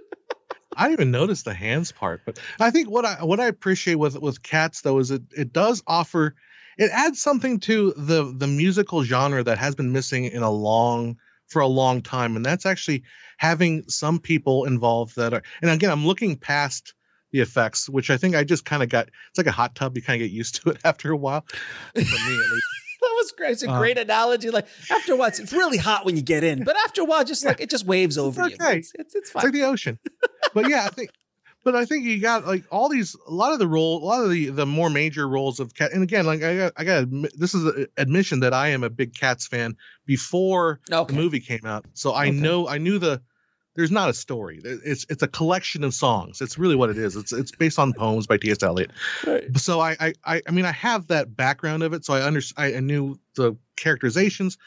C: I didn't even notice the hands part, but I think what I what I appreciate with with cats though is it it does offer it adds something to the the musical genre that has been missing in a long for a long time, and that's actually having some people involved that are. And again, I'm looking past the effects, which I think I just kind of got. It's like a hot tub; you kind of get used to it after a while. For me, at least.
B: That was great. It's a
C: Uh,
B: great analogy. Like after a while, it's, it's really hot when you get in, but after a while, just like it just waves over you.
C: okay.
B: It's, it's, it's
C: It's
B: fine.
C: like the ocean. but yeah, I think but I think you got like all these a lot of the role a lot of the the more major roles of cat and again like I got I got this is an admission that I am a big cats fan before
B: okay.
C: the movie came out. So I
B: Okay.
C: know I knew the there's not a story. It's it's a collection of songs. It's really what it is. It's it's based on poems by T.S. Eliot. Right. So I, I I mean I have that background of it, so I under I knew the characterizations.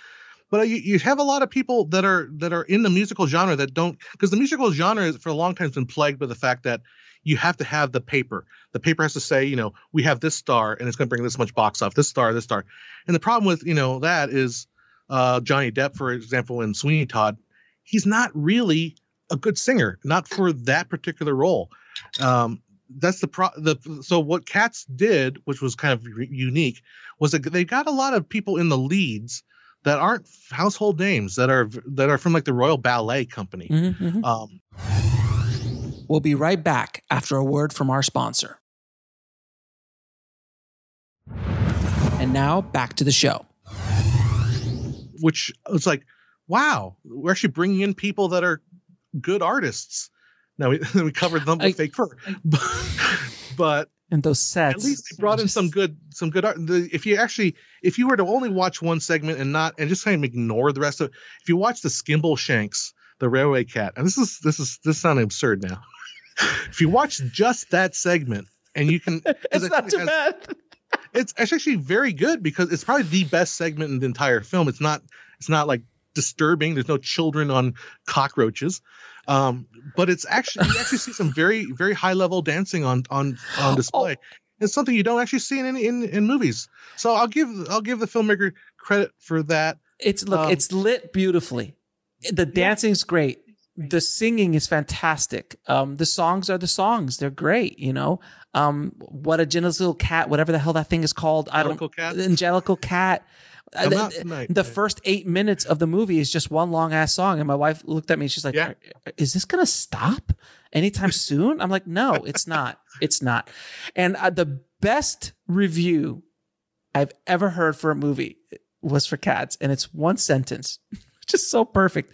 C: But you, you have a lot of people that are that are in the musical genre that don't because the musical genre for a long time has been plagued by the fact that you have to have the paper. The paper has to say, you know, we have this star and it's going to bring this much box off. This star, this star. And the problem with you know that is uh, Johnny Depp, for example, in Sweeney Todd, he's not really a good singer, not for that particular role. Um, that's the pro. The so what Cats did, which was kind of re- unique, was that they got a lot of people in the leads that aren't household names that are that are from like the Royal Ballet Company. Mm-hmm, mm-hmm. Um,
B: we'll be right back after a word from our sponsor. And now back to the show.
C: Which it's like, wow, we're actually bringing in people that are good artists. Now we, we covered them with I, fake fur, but, but
B: and those sets.
C: At least they brought just... in some good some good art. The, if you actually if you were to only watch one segment and not and just kind of ignore the rest of, if you watch the Skimbleshanks, the Railway Cat, and this is this is this sounding absurd now. if you watch just that segment and you can,
B: it's not too has, bad.
C: It's, it's actually very good because it's probably the best segment in the entire film. It's not it's not like disturbing. There's no children on cockroaches. Um, but it's actually you actually see some very very high level dancing on on on display. Oh. It's something you don't actually see in, in in movies. So I'll give I'll give the filmmaker credit for that.
B: It's look, um, it's lit beautifully. The dancing's yeah. great. The singing is fantastic. Um, the songs are the songs. They're great. You know, um, what a gentle little cat, whatever the hell that thing is called. Angelical I don't. Cat. Angelical cat. The, the first eight minutes of the movie is just one long ass song, and my wife looked at me. and She's like, yeah. "Is this gonna stop anytime soon?" I'm like, "No, it's not. It's not." And uh, the best review I've ever heard for a movie was for Cats, and it's one sentence, just so perfect.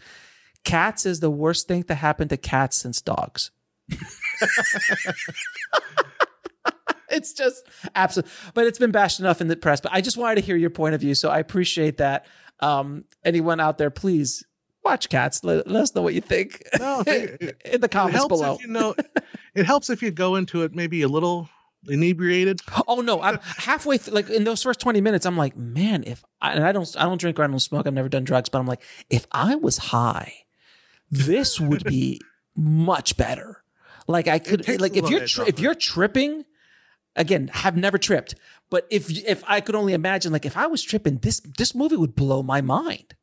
B: Cats is the worst thing to happen to cats since dogs. it's just absolute. But it's been bashed enough in the press. But I just wanted to hear your point of view. So I appreciate that. Um, anyone out there, please watch Cats. Let, let us know what you think. No, it, in the comments below.
C: you know, it helps if you go into it maybe a little inebriated.
B: Oh no, I'm halfway th- like in those first 20 minutes I'm like, man, if I, and I don't I don't drink or I don't smoke, I've never done drugs, but I'm like, if I was high, this would be much better. Like I could like if you're tri- if you're tripping again have never tripped but if if i could only imagine like if i was tripping this this movie would blow my mind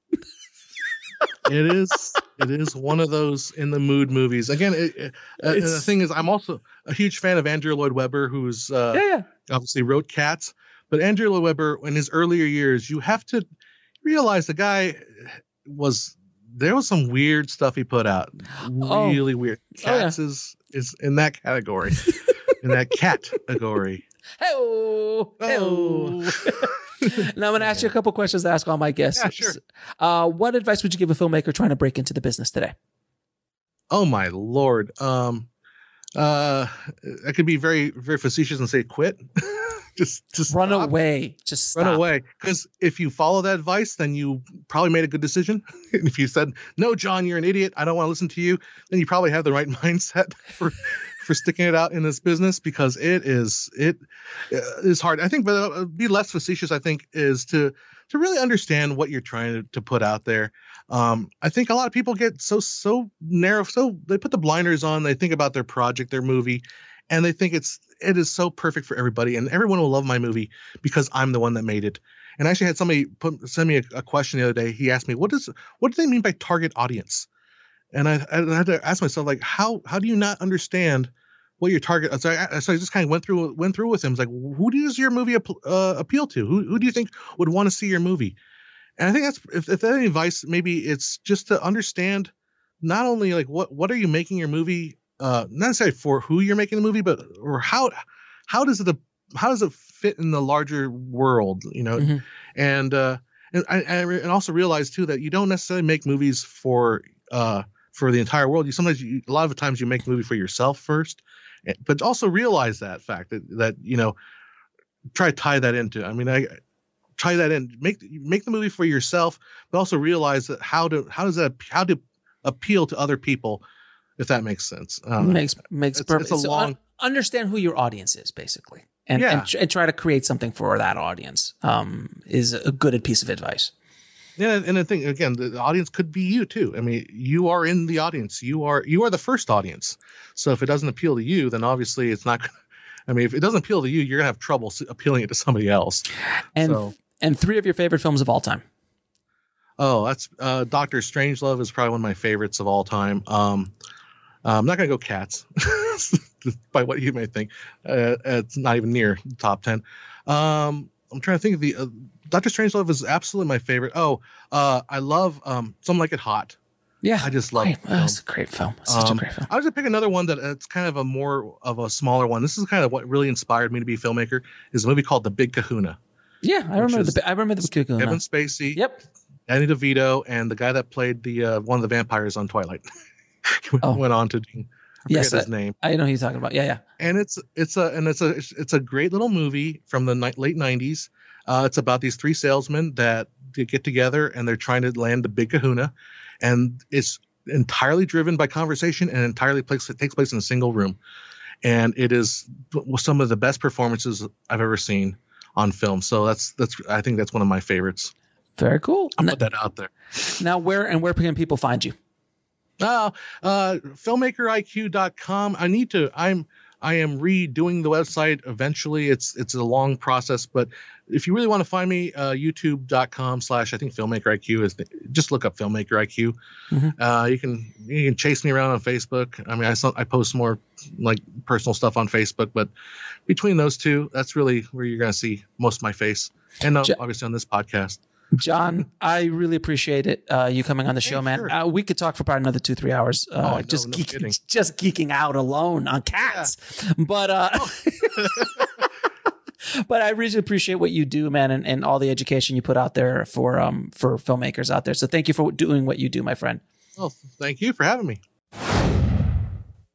C: it is it is one of those in the mood movies again it, uh, the thing is i'm also a huge fan of andrew lloyd webber who's uh, yeah, yeah. obviously wrote cats but andrew lloyd webber in his earlier years you have to realize the guy was there was some weird stuff he put out really oh. weird cats oh, yeah. is is in that category in that category.
B: Oh, oh. now I'm going to ask you a couple questions to ask all my guests.
C: Yeah, sure.
B: Uh, what advice would you give a filmmaker trying to break into the business today?
C: Oh my lord. Um, uh, I could be very, very facetious and say quit. just, just
B: run stop. away. Just
C: stop. run away. Because if you follow that advice, then you probably made a good decision. if you said, "No, John, you're an idiot. I don't want to listen to you," then you probably have the right mindset for for sticking it out in this business because it is it uh, is hard. I think, but uh, be less facetious. I think is to to really understand what you're trying to, to put out there. Um, I think a lot of people get so so narrow, so they put the blinders on. They think about their project, their movie, and they think it's it is so perfect for everybody, and everyone will love my movie because I'm the one that made it. And I actually had somebody put send me a, a question the other day. He asked me, "What does what do they mean by target audience?" and I, I had to ask myself like how how do you not understand what your target so I, so I just kind of went through went through with him it's like who does your movie uh, appeal to who, who do you think would want to see your movie and I think that's if, if that any advice maybe it's just to understand not only like what what are you making your movie uh not necessarily for who you're making the movie but or how how does it how does it fit in the larger world you know mm-hmm. and uh and I, and also realize too that you don't necessarily make movies for uh for the entire world. You sometimes you, a lot of times you make a movie for yourself first, eh, but also realize that fact that that you know try to tie that into. I mean, I tie that in. Make make the movie for yourself, but also realize that how to how does that how do appeal to other people, if that makes sense. Um,
B: makes makes
C: it's-
B: perfect.
C: it's a
B: so
C: long-
B: un- understand who your audience is basically, and
C: Yeah.
B: and, tr- and try to create something for that audience. Um, is a good piece of advice.
C: Yeah, and the thing again, the, the audience could be you too. I mean, you are in the audience. You are you are the first audience. So if it doesn't appeal to you, then obviously it's not. I mean, if it doesn't appeal to you, you're gonna have trouble appealing it to somebody else.
B: And
C: So-
B: and three of your favorite films of all time.
C: Oh, that's uh, Doctor Strangelove is probably one of my favorites of all time. Um, I'm not gonna go Cats, by what you may think. Uh, it's not even near the top ten. Um, I'm trying to think of the uh, Doctor Strangelove is absolutely my favorite. Oh, uh, I love um, Some Like It Hot.
B: Yeah,
C: I just love the film.
B: That's a great film. Such
C: Um,
B: a great film.
C: I was gonna pick another one that uh, it's kind of a more of a smaller one. This is kind of what really inspired me to be a filmmaker. Is a movie called The Big Kahuna.
B: Yeah, I remember the I remember the Kahuna.
C: Kevin Spacey,
B: Yep.
C: Danny DeVito, and the guy that played the uh, one of the vampires on Twilight. he
B: Oh.
C: went on to do, I
B: Yes,
C: his name.
B: I know who you're talking about. Yeah, yeah.
C: And it's it's a and it's a it's, a great little movie from the ni- late '90s. Uh, it's about these three salesmen that get together and they're trying to land the Big Kahuna, and it's entirely driven by conversation and entirely place, it takes place in a single room, and it is some of the best performances I've ever seen on film. So that's that's I think that's one of my favorites.
B: Very cool.
C: I'll
B: N-
C: put that out there.
B: Now, where and where can people find you?
C: Uh, uh, filmmakeriq.com. I need to. I'm. I am redoing the website eventually. It's it's a long process, but if you really want to find me, uh, YouTube.com slash I think Filmmaker IQ is the, just look up Filmmaker IQ.
B: Mhm.
C: Uh, you can you can chase me around on Facebook. I mean, I I post more like personal stuff on Facebook, but between those two, that's really where you're gonna see most of my face, and uh, obviously on this podcast.
B: John, I really appreciate it. Uh, you coming on the show, man.
C: sure.
B: Uh, we could talk for probably another two, three hours. Uh,
C: Oh, no,
B: just
C: no
B: geek, just geeking out alone on cats. But uh, but I really appreciate what you do, man, and, and all the education you put out there for um for filmmakers out there. So thank you for doing what you do, my friend.
C: Well, thank you for having me.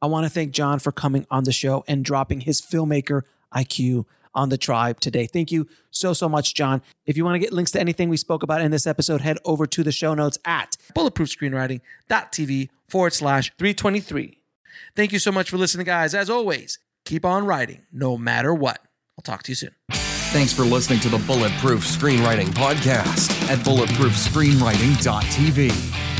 B: I want to thank John for coming on the show and dropping his filmmaker IQ on the tribe today. Thank you so, so much, John. If you want to get links to anything we spoke about in this episode, head over to the show notes at bulletproofscreenwriting.tv forward slash 323. Thank you so much for listening, guys. As always, keep on writing no matter what. I'll talk to you soon.
A: Thanks for listening to the Bulletproof Screenwriting Podcast at bulletproofscreenwriting.tv.